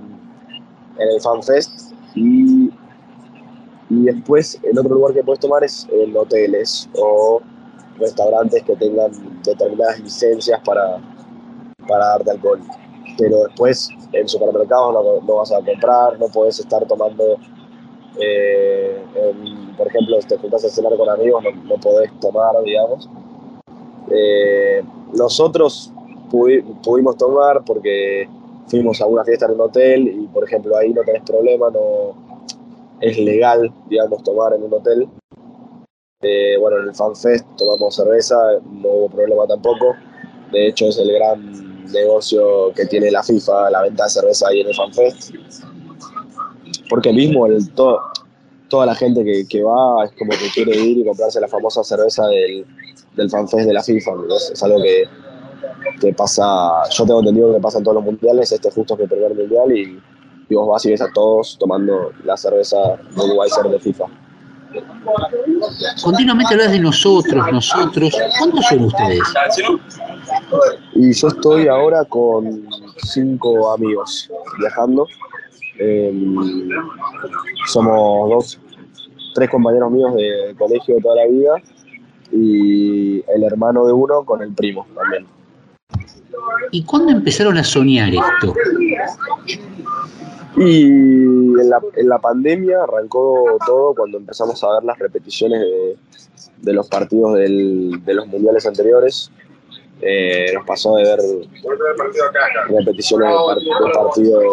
en el FanFest y, y después el otro lugar que puedes tomar es en hoteles o restaurantes que tengan determinadas licencias para, para darte alcohol. Pero después en supermercados no, vas a comprar, no podés estar tomando, eh, por ejemplo, si te juntas a cenar con amigos, no, no podés tomar, digamos. Eh, nosotros pudi- pudimos tomar porque fuimos a una fiesta en un hotel y, por ejemplo, ahí no tenés problema, no es legal, digamos, tomar en un hotel. Eh, bueno, en el FanFest tomamos cerveza, no hubo problema tampoco. De hecho, es el gran negocio que tiene la FIFA, la venta de cerveza ahí en el FanFest. Porque mismo el, to- toda la gente que va es como que quiere ir y comprarse la famosa cerveza del, del FanFest de la FIFA. Es algo que, que pasa, yo tengo entendido que pasa en todos los mundiales, este justo es mi primer mundial y, y vos vas y ves a todos tomando la cerveza Budweiser de FIFA. Continuamente hablas de nosotros, nosotros. ¿Cuántos son ustedes? Y yo estoy ahora con cinco amigos viajando. Eh, somos dos, tres compañeros míos de colegio de toda la vida y el hermano de uno con el primo también. ¿Y cuándo empezaron a soñar esto? Y en la, en la pandemia arrancó todo cuando empezamos a ver las repeticiones de, de los partidos del- de los mundiales anteriores. Eh, nos pasó de ver repeticiones de, de partidos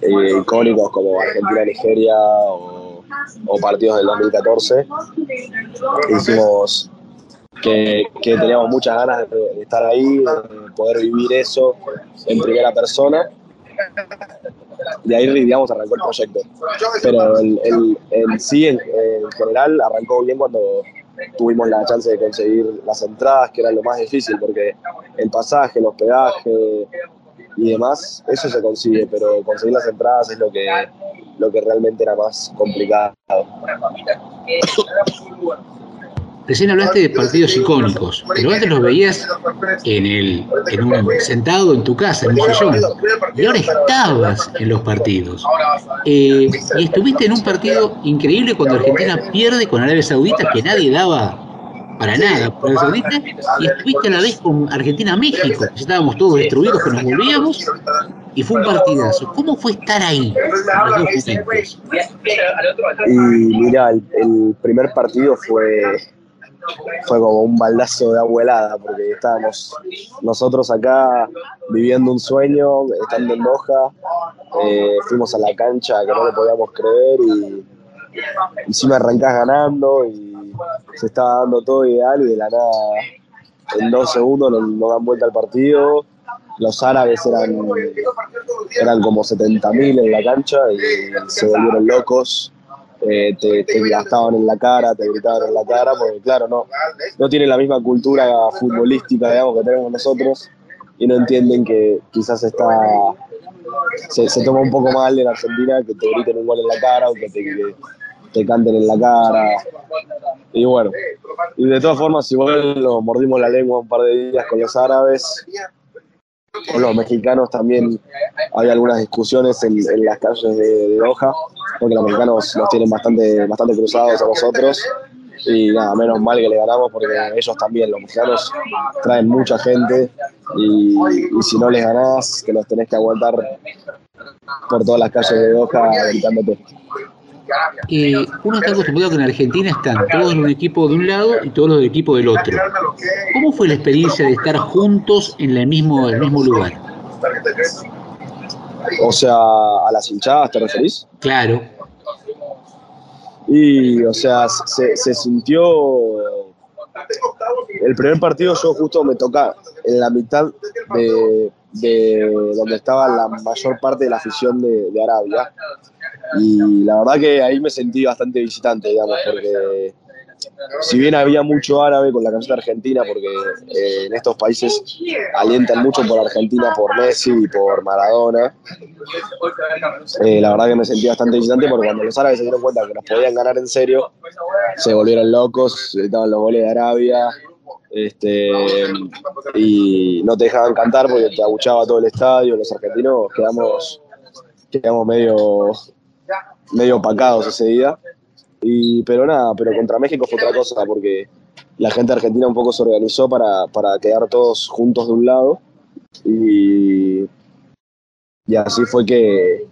eh, icónicos como Argentina-Nigeria o, o partidos del 2014. Dijimos que, que teníamos muchas ganas de, estar ahí, de poder vivir eso en primera persona. De ahí, digamos, arrancó el proyecto. Pero el, el- en sí, en, en general, arrancó bien cuando tuvimos la chance de conseguir las entradas, que era lo más difícil, porque el pasaje, los peajes y demás, eso se consigue, pero conseguir las entradas es lo que, lo que realmente era más complicado. Recién hablaste de partidos icónicos, pero antes los veías en el, en un, sentado en tu casa, en un sillón, y ahora estabas en los partidos. Eh, y estuviste en un partido increíble cuando Argentina pierde con Arabia Saudita, que nadie daba para nada por Arabia Saudita, y estuviste a la vez con Argentina-México, estábamos todos destruidos, que nos volvíamos, y fue un partidazo. ¿Cómo fue estar ahí? momentos? Y mira, el, el primer partido fue, fue como un baldazo de agua helada, porque estábamos nosotros acá viviendo un sueño, estando en Doha, eh, fuimos a la cancha que no le podíamos creer y encima arrancás ganando y se estaba dando todo ideal y de la nada en dos segundos nos, dan vuelta al partido. Los árabes eran, eran como 70.000 en la cancha y se volvieron locos. Eh, te, te gastaban en la cara, te gritaban en la cara, porque claro, no, no tienen la misma cultura futbolística digamos, que tenemos nosotros y no entienden que quizás está se, toma un poco mal en Argentina que te griten un gol en la cara o te, que te canten en la cara. Y bueno, y de todas formas, igual nos mordimos la lengua un par de días con los árabes. Con los mexicanos también hay algunas discusiones en, las calles de, de Doha, porque los mexicanos nos tienen bastante, bastante cruzados a nosotros. Y nada, menos mal que le ganamos porque ellos también, los mexicanos, traen mucha gente y, y si no les ganás, que los tenés que aguantar por todas las calles de Doha gritándote. Eh, uno está acostumbrado que en Argentina están todos los equipos de un lado y todos los equipos del otro. ¿Cómo fue la experiencia de estar juntos en el mismo, el mismo lugar? O sea, a las hinchadas, ¿te referís? Claro. Y, o sea, se, se sintió. El primer partido yo justo me toca en la mitad de, de donde estaba la mayor parte de la afición de, Arabia. Y la verdad que ahí me sentí bastante visitante, digamos, porque si bien había mucho árabe con la camiseta argentina, porque eh, en estos países alientan mucho por Argentina, por Messi y por Maradona, eh, la verdad que me sentí bastante visitante porque cuando los árabes se dieron cuenta que nos podían ganar en serio, se volvieron locos, gritaban los goles de Arabia, este, y no te dejaban cantar porque te abuchaba todo el estadio, los argentinos quedamos, quedamos medio, medio opacados ese día. Y, pero nada, pero contra México fue otra cosa, porque la gente argentina un poco se organizó para, para quedar todos juntos de un lado. Y, y así fue que,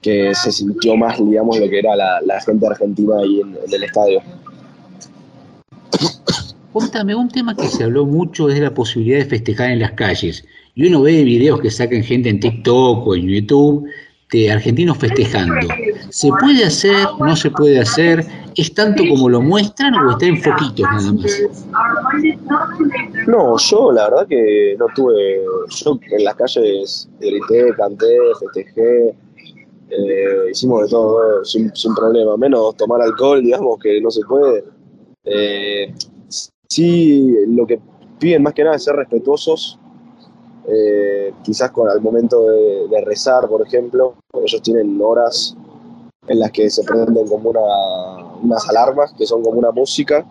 que se sintió más, digamos, lo que era la, la gente argentina ahí en, en el estadio. Cuéntame, un tema que se habló mucho es la posibilidad de festejar en las calles. Y uno ve videos que sacan gente en TikTok o en YouTube de argentinos festejando. ¿Se puede hacer? ¿No se puede hacer? ¿Es tanto como lo muestran o está en foquitos nada más? No, yo la verdad que no tuve. Yo en las calles grité, canté, festejé, eh, hicimos de todo sin, sin problema, menos tomar alcohol, digamos que no se puede. Eh, sí, lo que piden más que nada es ser respetuosos, eh, quizás con al momento de, rezar, por ejemplo, ellos tienen horas en las que se prenden como una, unas alarmas que son como una música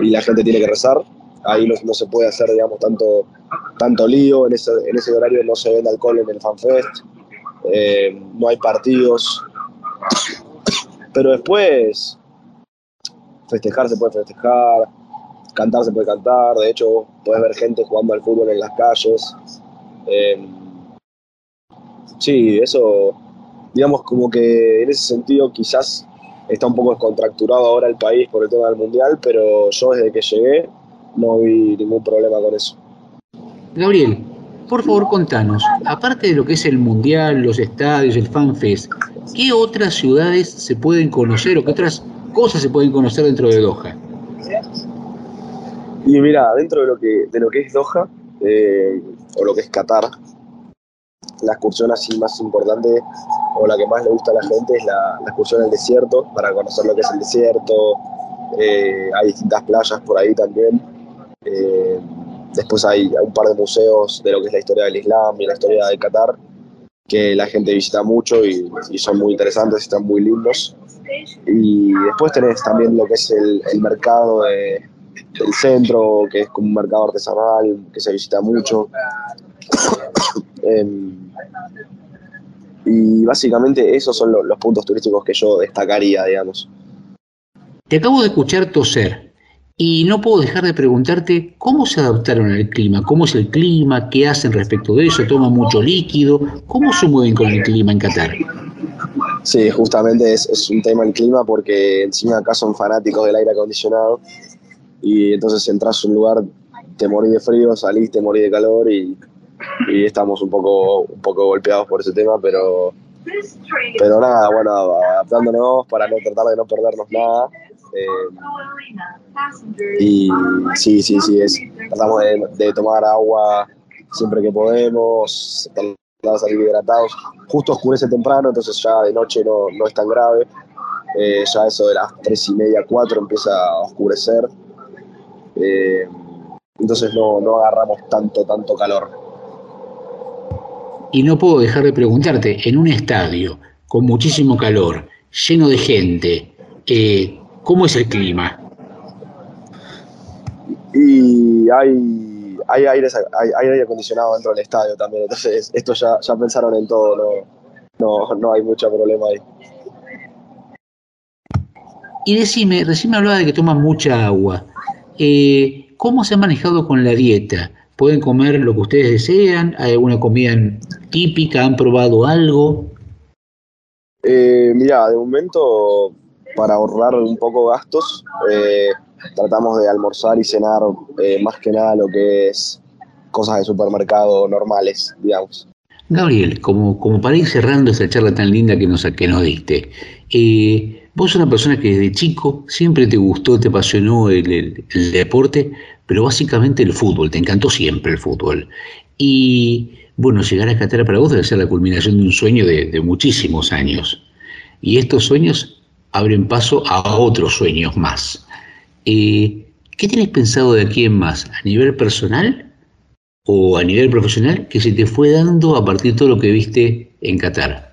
y la gente tiene que rezar. Ahí no, no se puede hacer, digamos, tanto, tanto lío. En ese, en ese horario no se vende alcohol en el FanFest. eh, no hay partidos. Pero después, festejar se puede festejar, cantar se puede cantar. De hecho, puedes ver gente jugando al fútbol en las calles. Eh, sí, eso, digamos, como que en ese sentido quizás está un poco descontracturado ahora el país por el tema del mundial, pero yo desde que llegué no vi ningún problema con eso. Gabriel, por favor contanos, aparte de lo que es el Mundial, los estadios, el FanFest, ¿qué otras ciudades se pueden conocer o qué otras cosas se pueden conocer dentro de Doha? Y mira, dentro de lo que, de lo que es Doha, eh, o lo que es Qatar, la excursión así más importante o la que más le gusta a la gente es la, excursión al desierto, para conocer lo que es el desierto. Eh, hay distintas playas por ahí también. Eh, después hay un par de museos de lo que es la historia del Islam y la historia de Qatar, que la gente visita mucho y, y son muy interesantes, están muy lindos. Y después tenés también lo que es el, el mercado de- del centro, que es como un mercado artesanal, que se visita mucho. Em, y básicamente esos son lo- los puntos turísticos que yo destacaría, digamos. Te acabo de escuchar toser y no puedo dejar de preguntarte cómo se adaptaron al clima, cómo es el clima, qué hacen respecto de eso, toman mucho líquido, cómo se mueven con el clima en Qatar. Sí, justamente es, es un tema el clima porque encima acá son fanáticos del aire acondicionado y entonces entras a un lugar, te morís de frío, salís, te morís de calor y, y estamos un poco, un poco golpeados por ese tema, pero, pero nada, bueno, adaptándonos para no tratar de no perdernos nada. eh, y sí, sí, sí, es, tratamos de, de tomar agua siempre que podemos, de salir hidratados. Justo oscurece temprano, entonces ya de noche no, no es tan grave. Eh, ya eso de las tres y media, cuatro empieza a oscurecer. Eh, entonces no, no agarramos tanto, tanto calor. Y no puedo dejar de preguntarte, en un estadio con muchísimo calor, lleno de gente, eh, ¿cómo es el clima? Y hay, hay, aires, hay, hay aire acondicionado dentro del estadio también, entonces esto ya, ya pensaron en todo, no, no, no hay mucho problema ahí. Y decime, recién me hablaba de que toman mucha agua. Eh, ¿Cómo se ha manejado con la dieta? ¿Pueden comer lo que ustedes desean? ¿Hay alguna comida típica? ¿Han probado algo? Eh, mira, de momento, para ahorrar un poco gastos, eh, tratamos de almorzar y cenar eh, más que nada lo que es cosas de supermercado normales, digamos. Gabriel, como, como para ir cerrando esta charla tan linda que nos, que nos diste, eh, vos sos una persona que desde chico siempre te gustó, te apasionó el, deporte, pero básicamente el fútbol, te encantó siempre el fútbol. Y bueno, llegar a Qatar para vos debe ser la culminación de un sueño de, de muchísimos años. Y estos sueños abren paso a otros sueños más. Eh, ¿Qué tenés pensado de aquí en más? ¿A nivel personal o a nivel profesional que se te fue dando a partir de todo lo que viste en Qatar?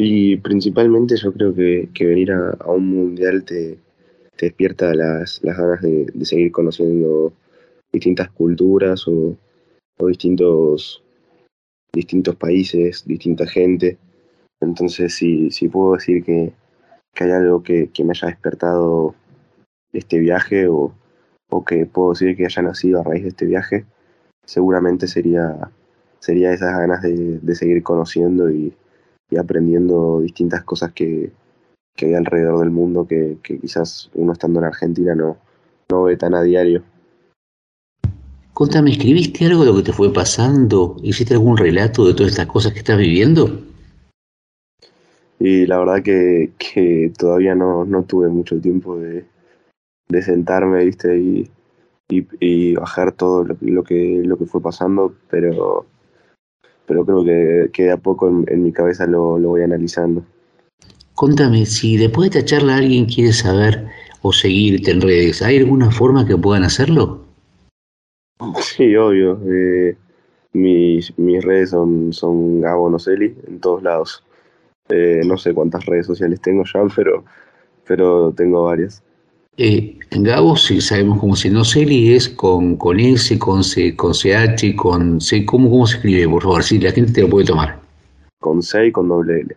Y principalmente yo creo que, que venir a, a un mundial te, te despierta las, las ganas de, de seguir conociendo distintas culturas o, o distintos, distintos países, distinta gente. Entonces, si, si puedo decir que, que hay algo que, que me haya despertado este viaje o, o que puedo decir que haya nacido a raíz de este viaje, seguramente sería, sería esas ganas de, de seguir conociendo y, y aprendiendo distintas cosas que, que hay alrededor del mundo que, que quizás uno estando en Argentina no, no ve tan a diario. Contame, ¿escribiste algo de lo que te fue pasando? ¿Hiciste algún relato de todas estas cosas que estás viviendo? Y la verdad que, que todavía no, no tuve mucho tiempo de, de sentarme, ¿viste? Y, y, y bajar todo lo, lo que, lo que fue pasando, pero, pero creo que, que de a poco en, en mi cabeza lo, lo voy analizando. Contame, si después de esta charla alguien quiere saber o seguirte en redes, ¿hay alguna forma que puedan hacerlo? Sí, obvio. eh, mis, mis redes son, son Gabo Nocelli en todos lados. Eh, no sé cuántas redes sociales tengo ya, pero, pero tengo varias. Eh, Gabo, si sabemos cómo se Nocelli, es con, con S, con C, con CH, con C. ¿Cómo, ¿Cómo se escribe, por favor? Si la gente te lo puede tomar. Con C y con doble L.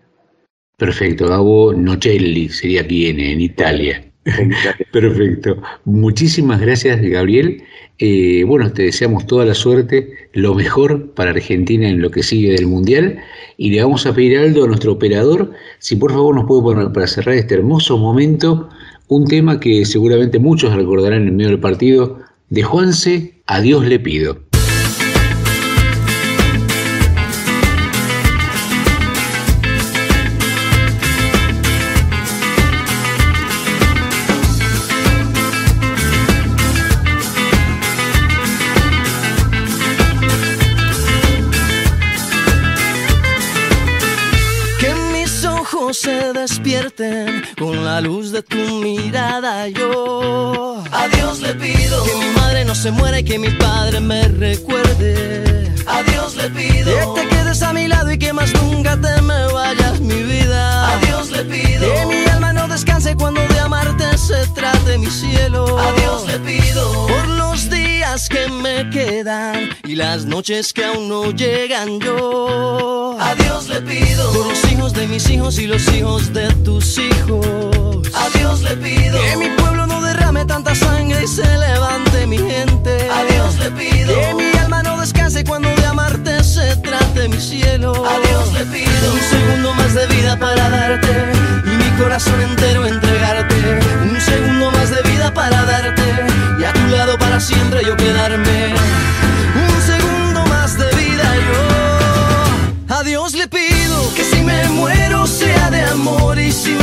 Perfecto, Gabo Nocelli sería aquí en, en Italia. Perfecto. Muchísimas gracias, Gabriel. Eh, bueno, te deseamos toda la suerte, lo mejor para Argentina en lo que sigue del Mundial. Y le vamos a pedir a Aldo, a nuestro operador, si por favor nos puede poner para cerrar este hermoso momento un tema que seguramente muchos recordarán en medio del partido, de Juanse, a Dios le pido. Despierten con la luz de tu mirada. Yo a Dios le pido que mi madre no se muera y que mi padre me recuerde. A Dios le pido que te quedes a mi lado y que más nunca te me vayas, mi vida. A Dios le pido que mi alma no descanse cuando de amarte se trate mi cielo. A Dios le pido por los días que me quedan y las noches que aún no llegan yo. A Dios le pido por los hijos de mis hijos y los hijos de tus hijos. A Dios le pido que mi pueblo no derrame tanta sangre y se levante mi gente. A Dios le pido que mi alma no descanse cuando de amarte se trate mi cielo. A Dios le pido un segundo más de vida para darte y mi corazón entero entregarte. Un segundo más de vida para darte y a tu lado para siempre yo quedarme.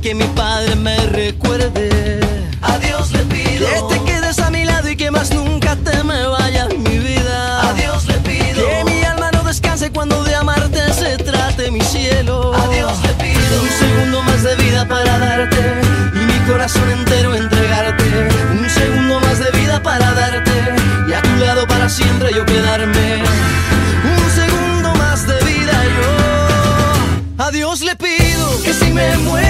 Que mi padre me recuerde. A Dios le pido que te quedes a mi lado y que más nunca te me vayas, mi vida. A Dios le pido que mi alma no descanse cuando de amarte se trate mi cielo. A Dios le pido un segundo más de vida para darte y mi corazón entero entregarte. Un segundo más de vida para darte y a tu lado para siempre yo quedarme. Un segundo más de vida yo. A Dios le pido que si me muero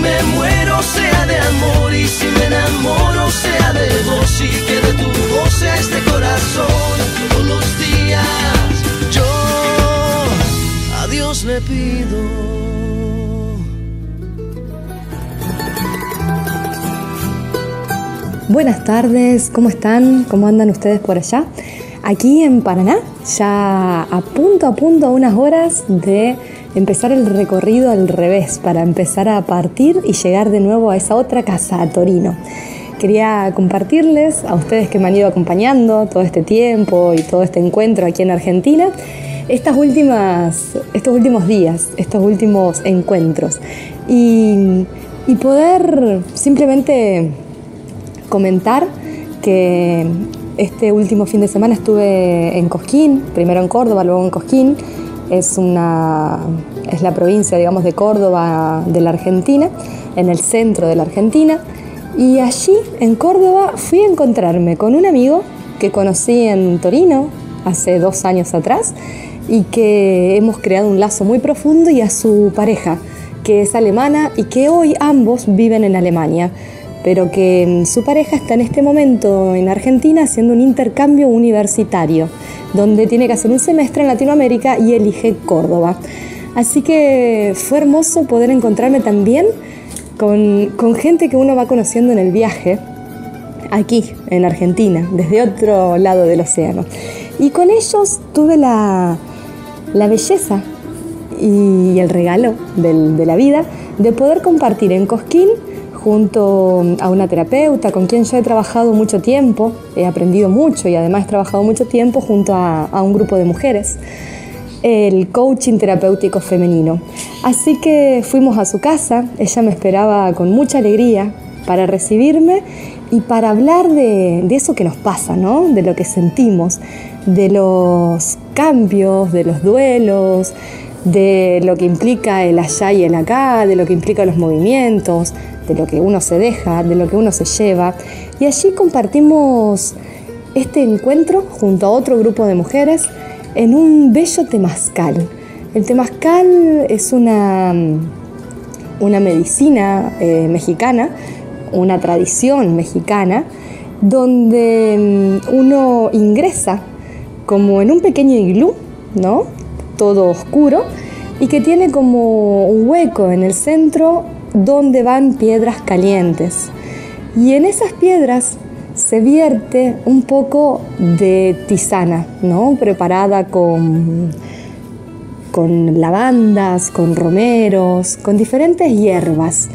me muero sea de amor y si me enamoro sea de vos y que de tu voz este corazón. Todos los días yo a Dios le pido. Buenas tardes, ¿cómo están? ¿Cómo andan ustedes por allá? Aquí en Paraná, ya a punto a punto a unas horas de empezar el recorrido al revés, para empezar a partir y llegar de nuevo a esa otra casa, a Torino. Quería compartirles a ustedes que me han ido acompañando todo este tiempo y todo este encuentro aquí en Argentina, estas últimas, estos últimos días, estos últimos encuentros. Y, y poder simplemente comentar que este último fin de semana estuve en Cosquín, primero en Córdoba, luego en Cosquín. Es, una, es la provincia, digamos, de Córdoba de la Argentina, en el centro de la Argentina. Y allí, en Córdoba, fui a encontrarme con un amigo que conocí en Torino hace dos años atrás y que hemos creado un lazo muy profundo y a su pareja, que es alemana y que hoy ambos viven en Alemania pero que su pareja está en este momento en Argentina haciendo un intercambio universitario, donde tiene que hacer un semestre en Latinoamérica y elige Córdoba. Así que fue hermoso poder encontrarme también con, con gente que uno va conociendo en el viaje, aquí en Argentina, desde otro lado del océano. Y con ellos tuve la, la belleza y el regalo del- de la vida de poder compartir en Cosquín junto a una terapeuta con quien yo he trabajado mucho tiempo, he aprendido mucho y además he trabajado mucho tiempo junto a, a un grupo de mujeres, el coaching terapéutico femenino. Así que fuimos a su casa, ella me esperaba con mucha alegría para recibirme y para hablar de, de eso que nos pasa, ¿no? de lo que sentimos, de los cambios, de los duelos, de lo que implica el allá y el acá, de lo que implica los movimientos, de lo que uno se deja, de lo que uno se lleva. Y allí compartimos este encuentro junto a otro grupo de mujeres en un bello temazcal. El temazcal es una, una medicina eh, mexicana, una tradición mexicana, donde mm, uno ingresa como en un pequeño iglú, ¿no? Todo oscuro y que tiene como un hueco en el centro donde van piedras calientes. Y en esas piedras se vierte un poco de tisana, ¿no? Preparada con, con lavandas, con romeros, con diferentes hierbas.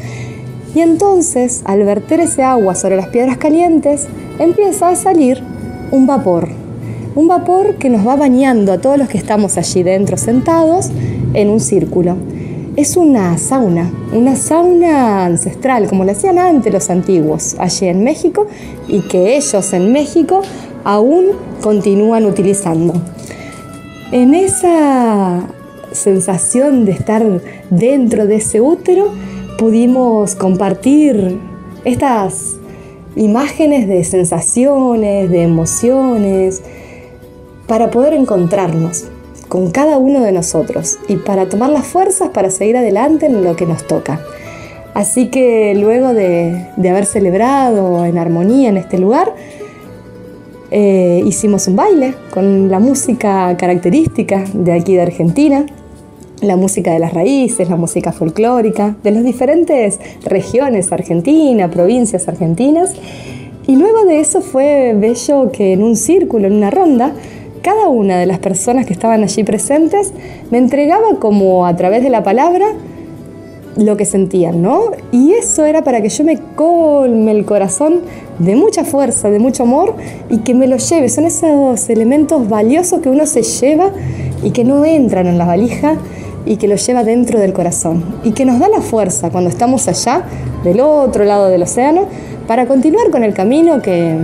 Y entonces, al verter ese agua sobre las piedras calientes, empieza a salir un vapor. Un vapor que nos va bañando a todos los que estamos allí dentro sentados en un círculo. Es una sauna, una sauna ancestral, como le hacían antes los antiguos, allí en México, y que ellos en México aún continúan utilizando. En esa sensación de estar dentro de ese útero, pudimos compartir estas imágenes de sensaciones, de emociones, para poder encontrarnos con cada uno de nosotros y para tomar las fuerzas para seguir adelante en lo que nos toca. Así que luego de, de haber celebrado en armonía en este lugar, eh, hicimos un baile con la música característica de aquí de Argentina, la música de las raíces, la música folclórica, de las diferentes regiones argentinas, provincias argentinas. Y luego de eso fue bello que en un círculo, en una ronda, cada una de las personas que estaban allí presentes me entregaba como a través de la palabra lo que sentían, ¿no? Y eso era para que yo me colme el corazón de mucha fuerza, de mucho amor y que me lo lleve. Son esos elementos valiosos que uno se lleva y que no entran en la valija y que lo lleva dentro del corazón y que nos da la fuerza cuando estamos allá, del otro lado del océano, para continuar con el camino que,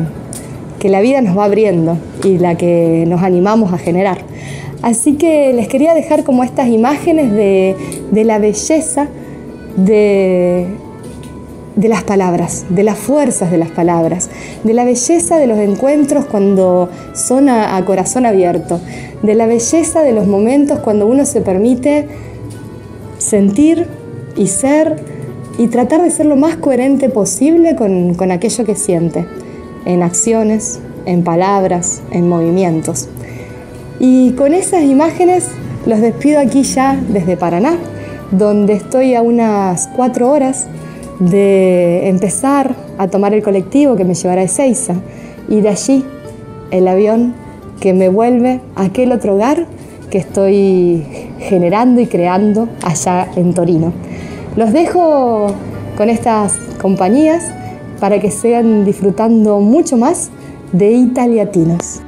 que la vida nos va abriendo y la que nos animamos a generar. Así que les quería dejar como estas imágenes de, de la belleza de, de las palabras, de las fuerzas de las palabras, de la belleza de los encuentros cuando son a, corazón abierto, de la belleza de los momentos cuando uno se permite sentir y ser y tratar de ser lo más coherente posible con, con aquello que siente, en acciones, en palabras, en movimientos. Y con esas imágenes los despido aquí ya desde Paraná, donde estoy a unas cuatro horas de empezar a tomar el colectivo que me llevará a Ezeiza y de allí el avión que me vuelve a aquel otro hogar que estoy generando y creando allá en Torino. Los dejo con estas compañías para que sigan disfrutando mucho más de Italiatinos.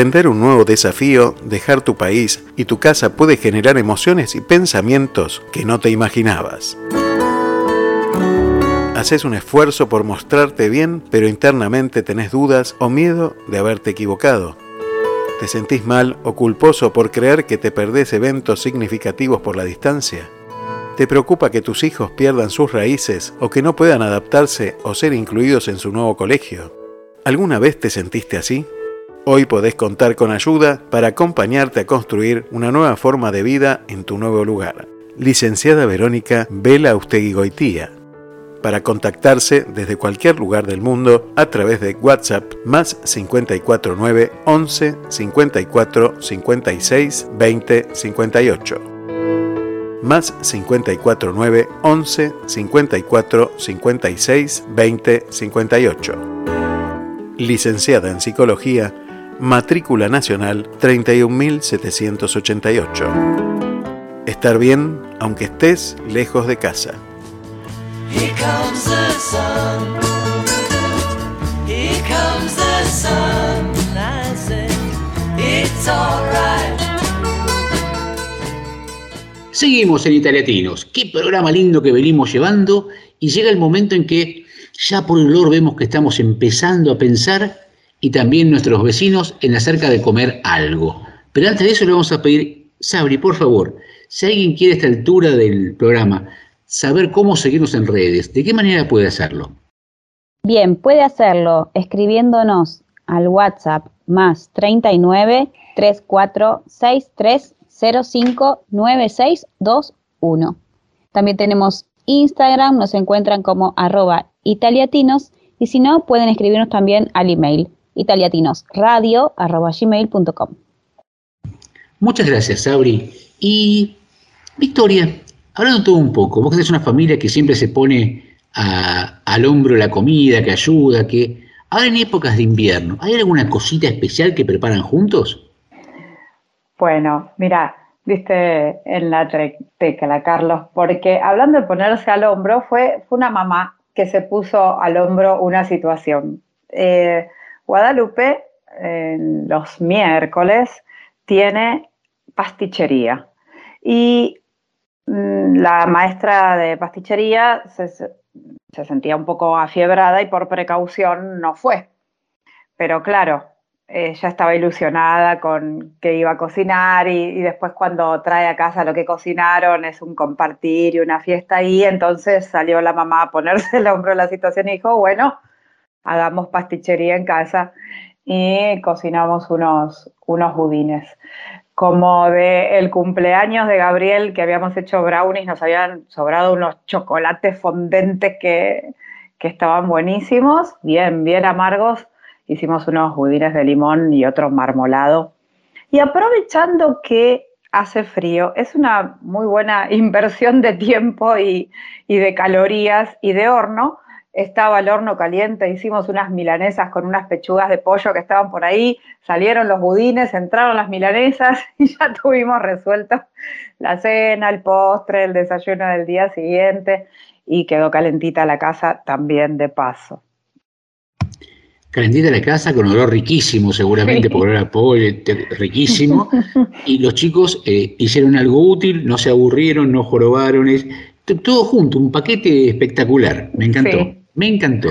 Emprender un nuevo desafío, dejar tu país y tu casa puede generar emociones y pensamientos que no te imaginabas. Haces un esfuerzo por mostrarte bien, pero internamente tenés dudas o miedo de haberte equivocado. ¿Te sentís mal o culposo por creer que te perdés eventos significativos por la distancia? ¿Te preocupa que tus hijos pierdan sus raíces o que no puedan adaptarse o ser incluidos en su nuevo colegio? ¿Alguna vez te sentiste así? Hoy podés contar con ayuda para acompañarte a construir una nueva forma de vida en tu nuevo lugar. Licenciada Verónica Vela Ustegui Goitía. Para contactarse desde cualquier lugar del mundo a través de WhatsApp más 549 11 54 56 20 58 más 549 11 54 56 20 58. Licenciada en Psicología, matrícula nacional 31788. Estar bien aunque estés lejos de casa. Here comes the sun. Here comes the sun. I say it's alright. Seguimos en Italiatinos. Qué programa lindo que venimos llevando y llega el momento en que ya por el olor vemos que estamos empezando a pensar y también nuestros vecinos en acerca de comer algo. Pero antes de eso le vamos a pedir, Sabri, por favor, si alguien quiere a esta altura del programa saber cómo seguirnos en redes, ¿de qué manera puede hacerlo? Bien, puede hacerlo escribiéndonos al WhatsApp más 39 34 63 05 9621. También tenemos Instagram, nos encuentran como arroba italiatinos y si no, pueden escribirnos también al email italiatinosradio arroba gmail.com. Muchas gracias, Sabri. Y Victoria, hablando todo un poco, vos que una familia que siempre se pone a- al hombro la comida, que ayuda, que ahora en épocas de invierno, ¿hay alguna cosita especial que preparan juntos? Bueno, mira, diste en la tecla, Carlos, porque hablando de ponerse al hombro, fue, fue una mamá que se puso al hombro una situación. Eh, Guadalupe, en los miércoles, tiene pastichería. Y mm, la maestra de pastichería se, se- se sentía un poco afiebrada y por precaución no fue. Pero claro, ella estaba ilusionada con que iba a cocinar y, y después cuando trae a casa lo que cocinaron es un compartir y una fiesta ahí, entonces salió la mamá a ponerse el hombro en la situación y dijo, bueno, hagamos pastichería en casa y cocinamos unos, unos budines. Como de el cumpleaños de Gabriel, que habíamos hecho brownies, nos habían sobrado unos chocolates fondentes que, que estaban buenísimos, bien, bien amargos. Hicimos unos budines de limón y otro marmolado. Y aprovechando que hace frío, es una muy buena inversión de tiempo y, y de calorías y de horno. Estaba el horno caliente, hicimos unas milanesas con unas pechugas de pollo que estaban por ahí, salieron los budines, entraron las milanesas y ya tuvimos resuelto la cena, el postre, el desayuno del día siguiente y quedó calentita la casa también de paso. Calentita la casa con olor riquísimo, seguramente, Sí. porque olor a pollo, riquísimo. Y los chicos eh, hicieron algo útil, no se aburrieron, no jorobaron, es todo junto, un paquete espectacular. Me encantó, Sí. Me encantó.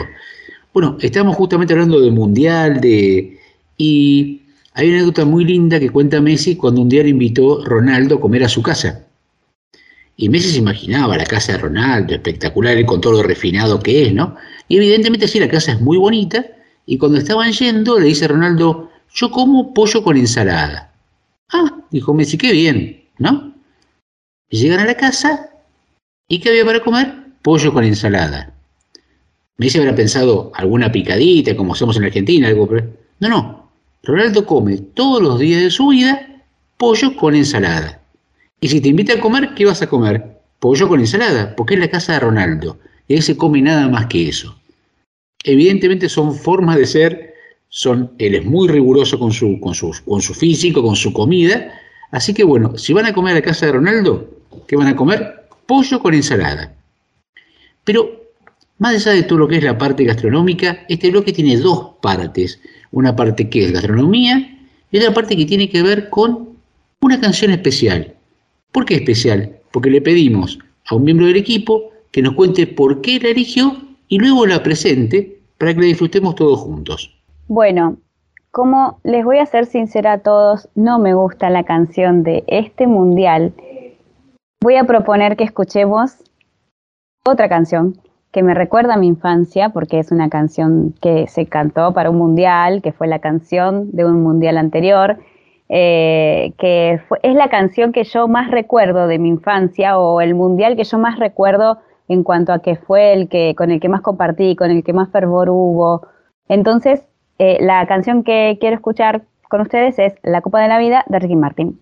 Bueno, estamos justamente hablando de mundial, de y hay una anécdota muy linda que cuenta Messi cuando un día le invitó Ronaldo a comer a su casa. Y Messi se imaginaba la casa de Ronaldo, espectacular, él con todo refinado que es, ¿no? Y evidentemente sí, la casa es muy bonita. Y cuando estaban yendo, le dice Ronaldo, yo como pollo con ensalada. Ah, dijo Messi, qué bien, ¿no? Y llegan a la casa, ¿y qué había para comer? Pollo con ensalada. Messi habrá pensado alguna picadita, como hacemos en Argentina, algo. No, no. Ronaldo come todos los días de su vida pollo con ensalada. Y si te invita a comer, ¿qué vas a comer? Pollo con ensalada, porque es la casa de Ronaldo. Y ahí se come nada más que eso. Evidentemente son formas de ser, son, él es muy riguroso con, su, con su físico, con su comida. Así que bueno, si van a comer a la casa de Ronaldo, ¿qué van a comer? Pollo con ensalada. Pero más allá de todo lo que es la parte gastronómica, este bloque tiene dos partes. Una parte que es gastronomía y otra parte que tiene que ver con una canción especial. ¿Por qué especial? Porque le pedimos a un miembro del equipo que nos cuente por qué la eligió y luego la presente para que la disfrutemos todos juntos. Bueno, como les voy a ser sincera a todos, no me gusta la canción de este mundial. Voy a proponer que escuchemos otra canción que me recuerda a mi infancia, porque es una canción que se cantó para un mundial, que fue la canción de un mundial anterior, eh, que es la canción que yo más recuerdo de mi infancia o el mundial que yo más recuerdo en cuanto a que fue el que con el que más compartí, con el que más fervor hubo. Entonces, eh, la canción que quiero escuchar con ustedes es La Copa de la Vida de Ricky Martin.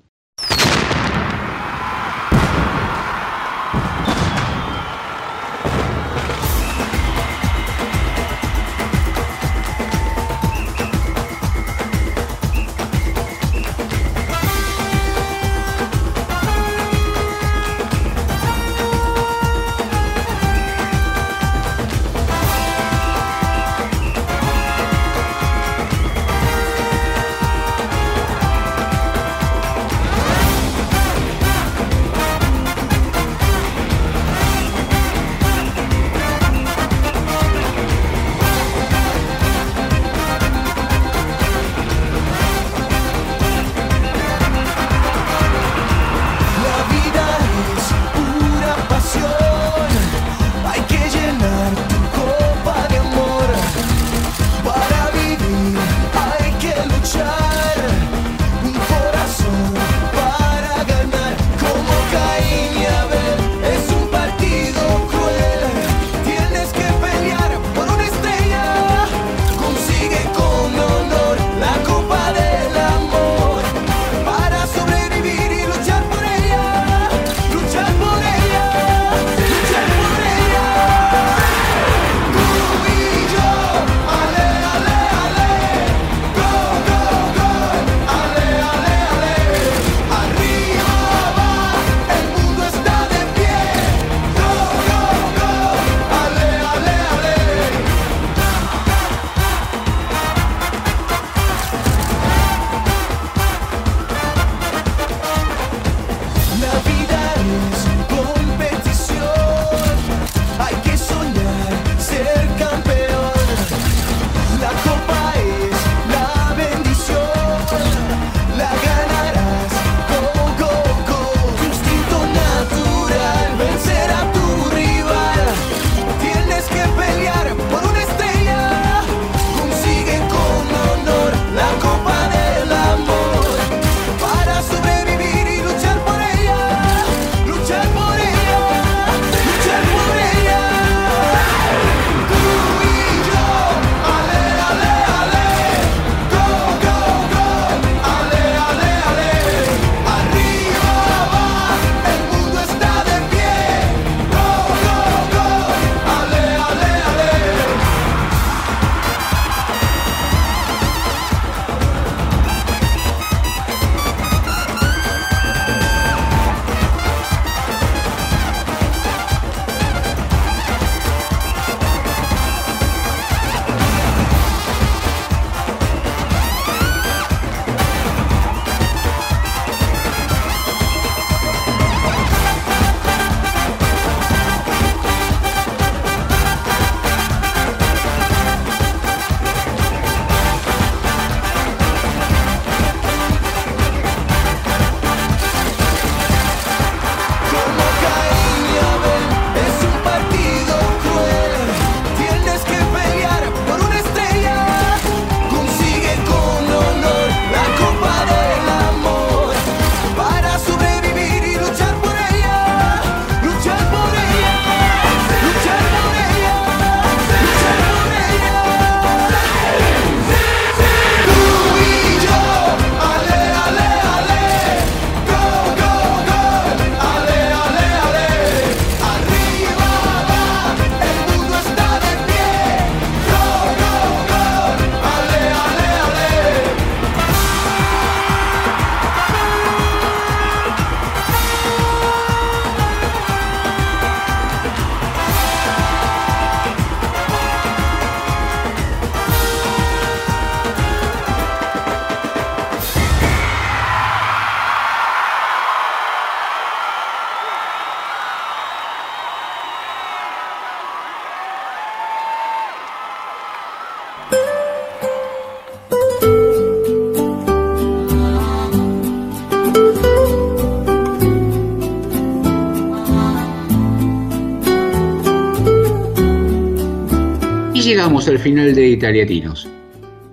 Llegamos al final de Italiatinos.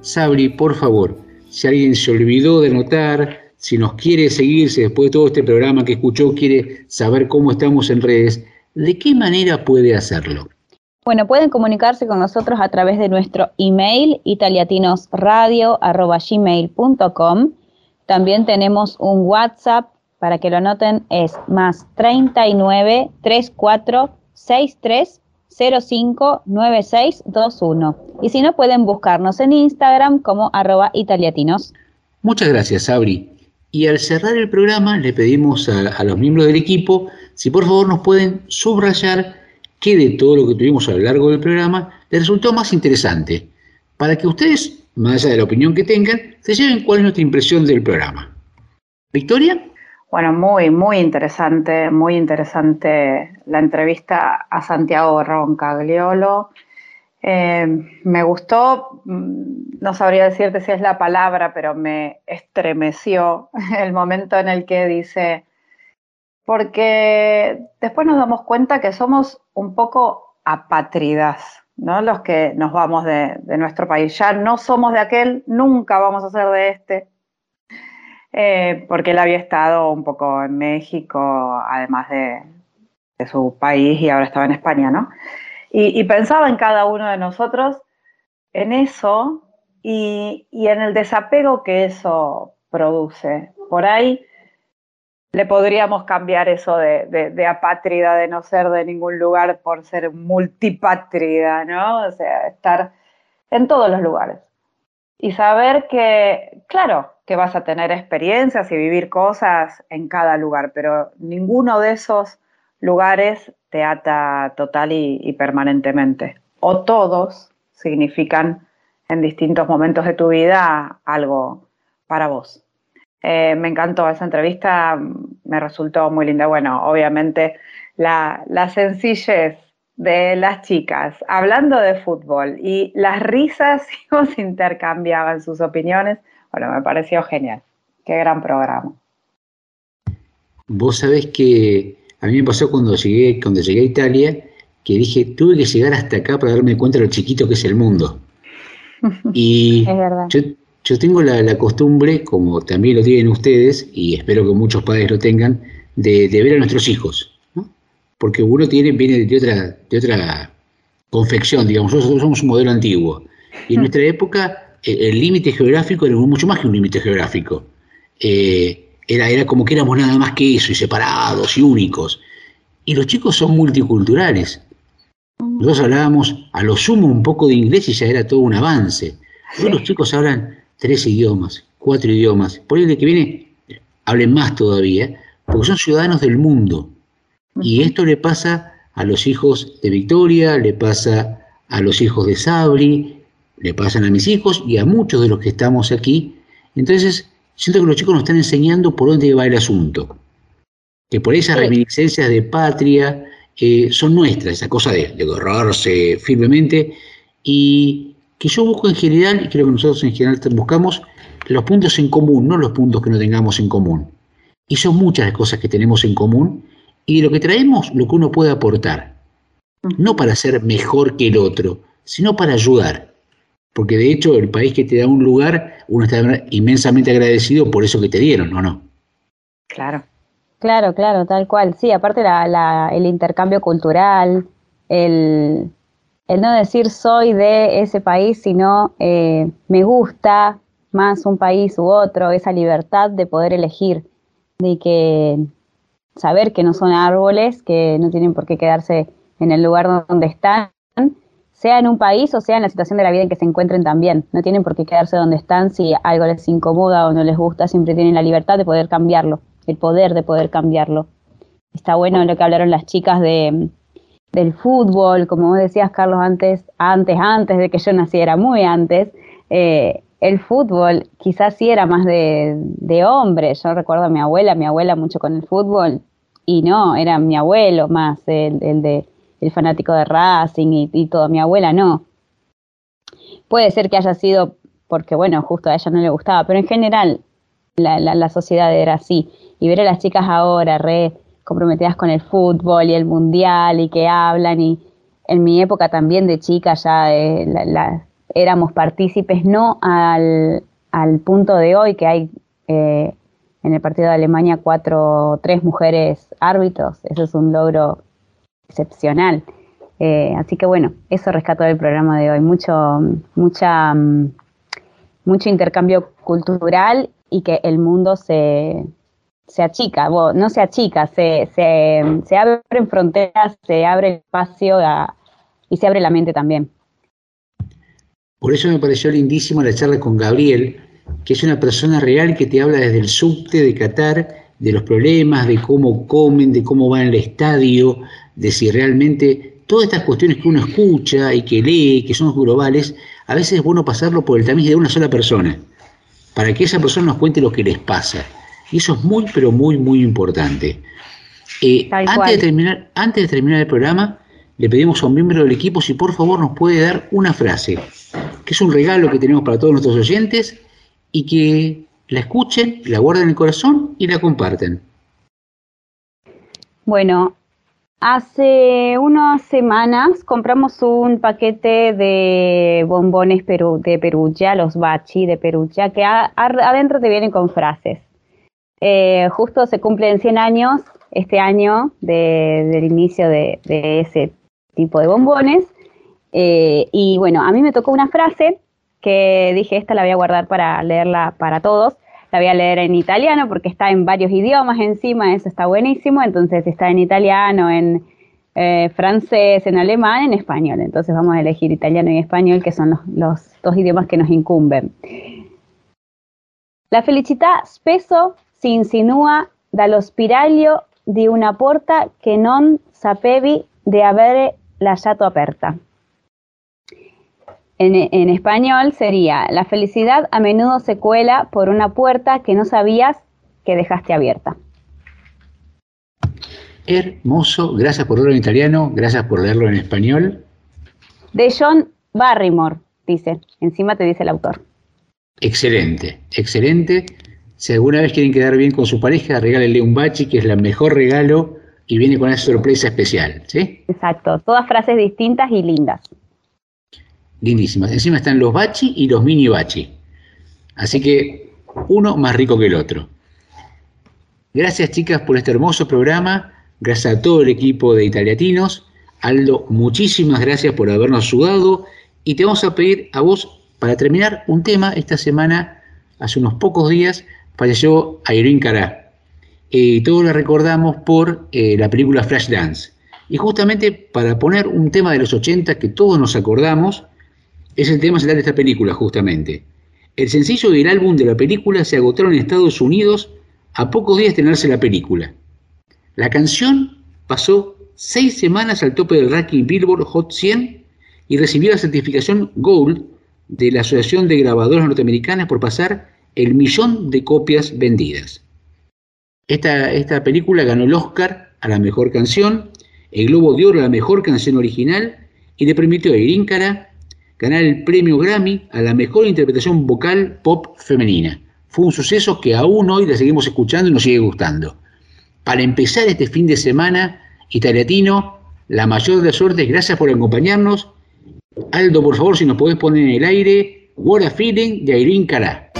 Sabri, por favor, si alguien se olvidó de anotar, si nos quiere seguirse después de todo este programa que escuchó, quiere saber cómo estamos en redes, ¿de qué manera puede hacerlo? Bueno, pueden comunicarse con nosotros a través de nuestro email italiatinosradio.gmail.com. También tenemos un WhatsApp, para que lo anoten, es más 39 34 63 05 9621. Y si no, pueden buscarnos en Instagram como arroba italiatinos. Muchas gracias, Sabri. Y al cerrar el programa le pedimos a los miembros del equipo si por favor nos pueden subrayar qué de todo lo que tuvimos a lo largo del programa les resultó más interesante, para que ustedes, más allá de la opinión que tengan, se lleven cuál es nuestra impresión del programa. Victoria. Bueno, muy, muy interesante, muy interesante la entrevista a Santiago Roncagliolo. Eh, me gustó, mm, no sabría decirte si es la palabra, pero me estremeció el momento en el que dice, porque después nos damos cuenta que somos un poco apátridas, ¿no? Los que nos vamos de, de nuestro país. Ya no somos de aquel, nunca vamos a ser de este. Eh, porque él había estado un poco en México, además de, de su país, y ahora estaba en España, ¿no? Y, y pensaba en cada uno de nosotros, en eso y, y en el desapego que eso produce. Por ahí le podríamos cambiar eso de, de, de, apátrida, de no ser de ningún lugar por ser multipátrida, ¿no? O sea, estar en todos los lugares. Y saber que, claro, que vas a tener experiencias y vivir cosas en cada lugar, pero ninguno de esos lugares te ata total y, permanentemente. O todos significan en distintos momentos de tu vida algo para vos. Eh, me encantó esa entrevista, me resultó muy linda. Bueno, obviamente la, la, sencillez de las chicas hablando de fútbol y las risas se intercambiaban sus opiniones, bueno, me pareció genial. Qué gran programa. Vos sabés que a mí me pasó cuando llegué, cuando llegué a Italia, que dije, tuve que llegar hasta acá para darme cuenta de lo chiquito que es el mundo. Y es verdad. Yo, yo tengo la, la, costumbre, como también lo tienen ustedes, y espero que muchos padres lo tengan, de, de ver a nuestros hijos. ¿no? Porque uno tiene, viene de otra, de otra confección, digamos, nosotros somos un modelo antiguo. Y en nuestra época el límite geográfico era mucho más que un límite geográfico. Eh, era, era como que éramos nada más que eso, y separados y únicos. Y los chicos son multiculturales. Nosotros hablábamos a lo sumo un poco de inglés y ya era todo un avance. Hoy los chicos hablan tres idiomas, cuatro idiomas. Por el que viene hablen más todavía, porque son ciudadanos del mundo. Y esto le pasa a los hijos de Victoria, le pasa a los hijos de Sabri, le pasan a mis hijos y a muchos de los que estamos aquí. Entonces, siento que los chicos nos están enseñando por dónde va el asunto. Que por esas reminiscencias de patria eh, son nuestras, esa cosa de, de agarrarse firmemente. Y que yo busco en general, y creo que nosotros en general buscamos los puntos en común, no los puntos que no tengamos en común. Y son muchas las cosas que tenemos en común y de lo que traemos, lo que uno puede aportar. No para ser mejor que el otro, sino para ayudar. Porque de hecho, el país que te da un lugar, uno está inmensamente agradecido por eso que te dieron, ¿o no? Claro. Claro, claro, tal cual. Sí, aparte la, la, el intercambio cultural, el, el, no decir soy de ese país, sino eh, me gusta más un país u otro, esa libertad de poder elegir, de que saber que no son árboles, que no tienen por qué quedarse en el lugar donde están, sea en un país o sea en la situación de la vida en que se encuentren también. No tienen por qué quedarse donde están si algo les incomoda o no les gusta, siempre tienen la libertad de poder cambiarlo, el poder de poder cambiarlo. Está bueno lo que hablaron las chicas de, del fútbol, como vos decías, Carlos, antes, antes, antes de que yo naciera, muy antes, eh, el fútbol quizás sí era más de, de hombre. Yo recuerdo a mi abuela, mi abuela mucho con el fútbol, y no, era mi abuelo más el, el de el fanático de Racing y, y, todo, mi abuela no. Puede ser que haya sido porque, bueno, justo a ella no le gustaba, pero en general la, la, sociedad era así. Y ver a las chicas ahora re comprometidas con el fútbol y el mundial y que hablan y, en mi época también de chica ya eh, éramos partícipes, no al, al punto de hoy que hay eh, en el partido de Alemania cuatro, tres mujeres árbitros, eso es un logro excepcional. Eh, así que bueno, eso rescato del programa de hoy, mucho, mucha, mm, mucho intercambio cultural y que el mundo se, se achica, no se achica, se, se, se abren fronteras, se abre el espacio y se abre la mente también. Por eso me pareció lindísima la charla con Gabriel, que es una persona real que te habla desde el subte de Qatar, de los problemas, de cómo comen, de cómo van al estadio, de si realmente todas estas cuestiones que uno escucha y que lee, que son globales, a veces es bueno pasarlo por el tamiz de una sola persona, para que esa persona nos cuente lo que les pasa. Y eso es muy, pero muy, muy importante. Eh, antes, de terminar, antes de terminar el programa, le pedimos a un miembro del equipo si por favor nos puede dar una frase, que es un regalo que tenemos para todos nuestros oyentes y que la escuchen, la guarden en el corazón y la comparten. Bueno, hace unas semanas compramos un paquete de bombones Perú, de Perugia, los bachi de Perugia, que adentro te vienen con frases. Eh, justo se cumplen 100 años este año de- del inicio de, de ese tipo de bombones. Eh, y bueno, a mí me tocó una frase que dije, esta la voy a guardar para leerla para todos. La voy a leer en italiano porque está en varios idiomas encima, eso está buenísimo. Entonces está en italiano, en eh, francés, en alemán, en español. Entonces vamos a elegir italiano y español, que son los, los dos idiomas que nos incumben. La felicità spesso si insinua dallo spiraglio di una porta che non sapevi di avere lasciato aperta. En, en español sería, la felicidad a menudo se cuela por una puerta que no sabías que dejaste abierta. Hermoso, gracias por leerlo en italiano, gracias por leerlo en español. De John Barrymore, dice, encima te dice el autor. Excelente, excelente. Si alguna vez quieren quedar bien con su pareja, regálenle un bachi, que es el mejor regalo y viene con esa sorpresa especial, ¿sí? Exacto, todas frases distintas y lindas. Lindísimas. Encima están los bachi y los mini bachi. Así que uno más rico que el otro. Gracias chicas por este hermoso programa. Gracias a todo el equipo de Italiatinos. Aldo, muchísimas gracias por habernos ayudado. Y te vamos a pedir a vos, para terminar, un tema. Esta semana, hace unos pocos días, falleció Irene Cara. Eh, todos la recordamos por eh, la película Flashdance. Y justamente para poner un tema de los 80 que todos nos acordamos, es el tema central de esta película, justamente. El sencillo y el álbum de la película se agotaron en Estados Unidos a pocos días de estrenarse la película. La canción pasó seis semanas al tope del ranking Billboard Hot 100 y recibió la certificación Gold de la Asociación de Grabadoras Norteamericanas por pasar el millón de copias vendidas. Esta, esta película ganó el Oscar a la mejor canción, el Globo de Oro a la mejor canción original y le permitió a Irene Cara ganar el premio Grammy a la mejor interpretación vocal pop femenina. Fue un suceso que aún hoy la seguimos escuchando y nos sigue gustando. Para empezar este fin de semana, Italiatino, la mayor de las suertes, gracias por acompañarnos. Aldo, por favor, si nos podés poner en el aire, What a Feeling de Irene Cara.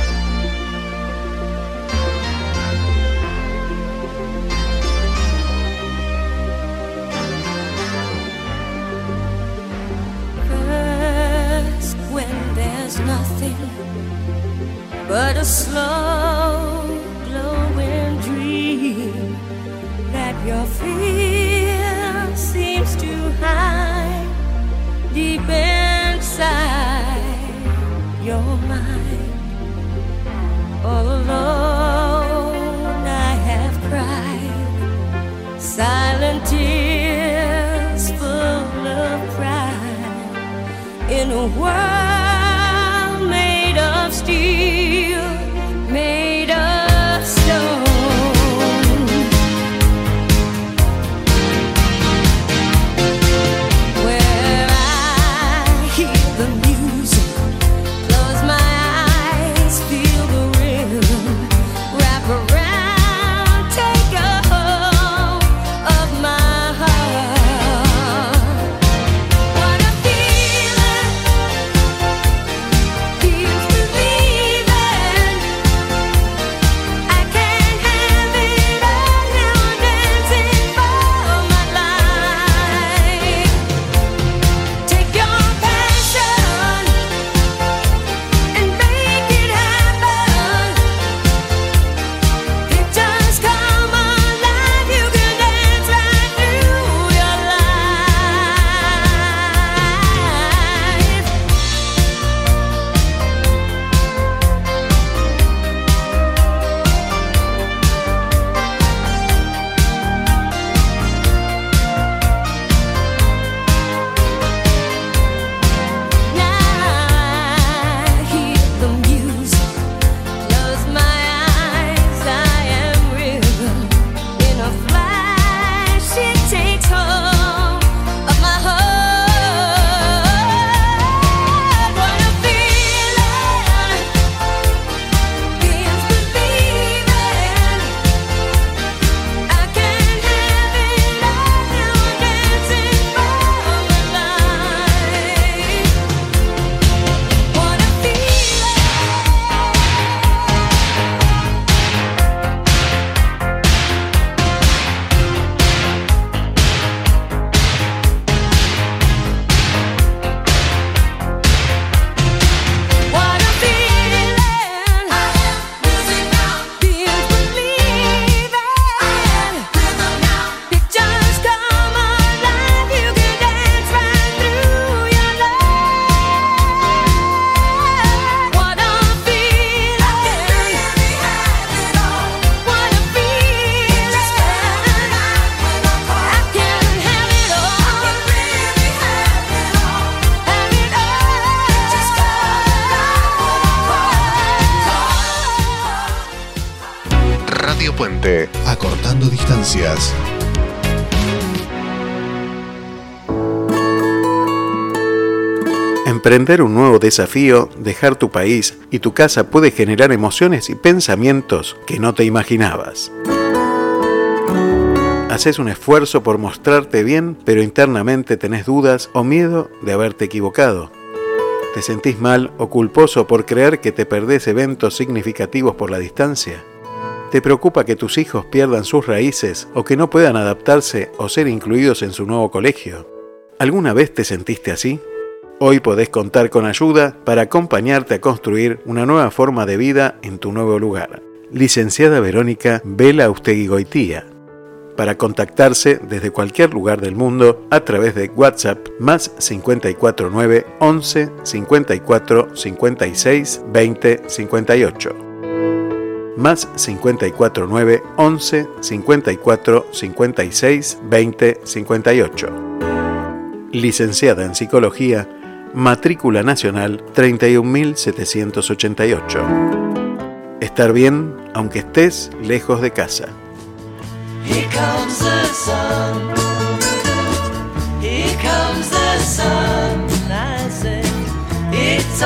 Emprender un nuevo desafío, dejar tu país y tu casa puede generar emociones y pensamientos que no te imaginabas. Haces un esfuerzo por mostrarte bien, pero internamente tenés dudas o miedo de haberte equivocado. ¿Te sentís mal o culposo por creer que te perdés eventos significativos por la distancia? ¿Te preocupa que tus hijos pierdan sus raíces o que no puedan adaptarse o ser incluidos en su nuevo colegio? ¿Alguna vez te sentiste así? Hoy podés contar con ayuda para acompañarte a construir una nueva forma de vida en tu nuevo lugar. Licenciada Verónica Vela Ustegui Goitía. Para contactarse desde cualquier lugar del mundo a través de WhatsApp más 549 11 54 56 20 58 más 549 11 54 56 20 58. Licenciada en Psicología, matrícula nacional 31788. Estar bien aunque estés lejos de casa. Here comes the sun. Here comes the sun. I say it's.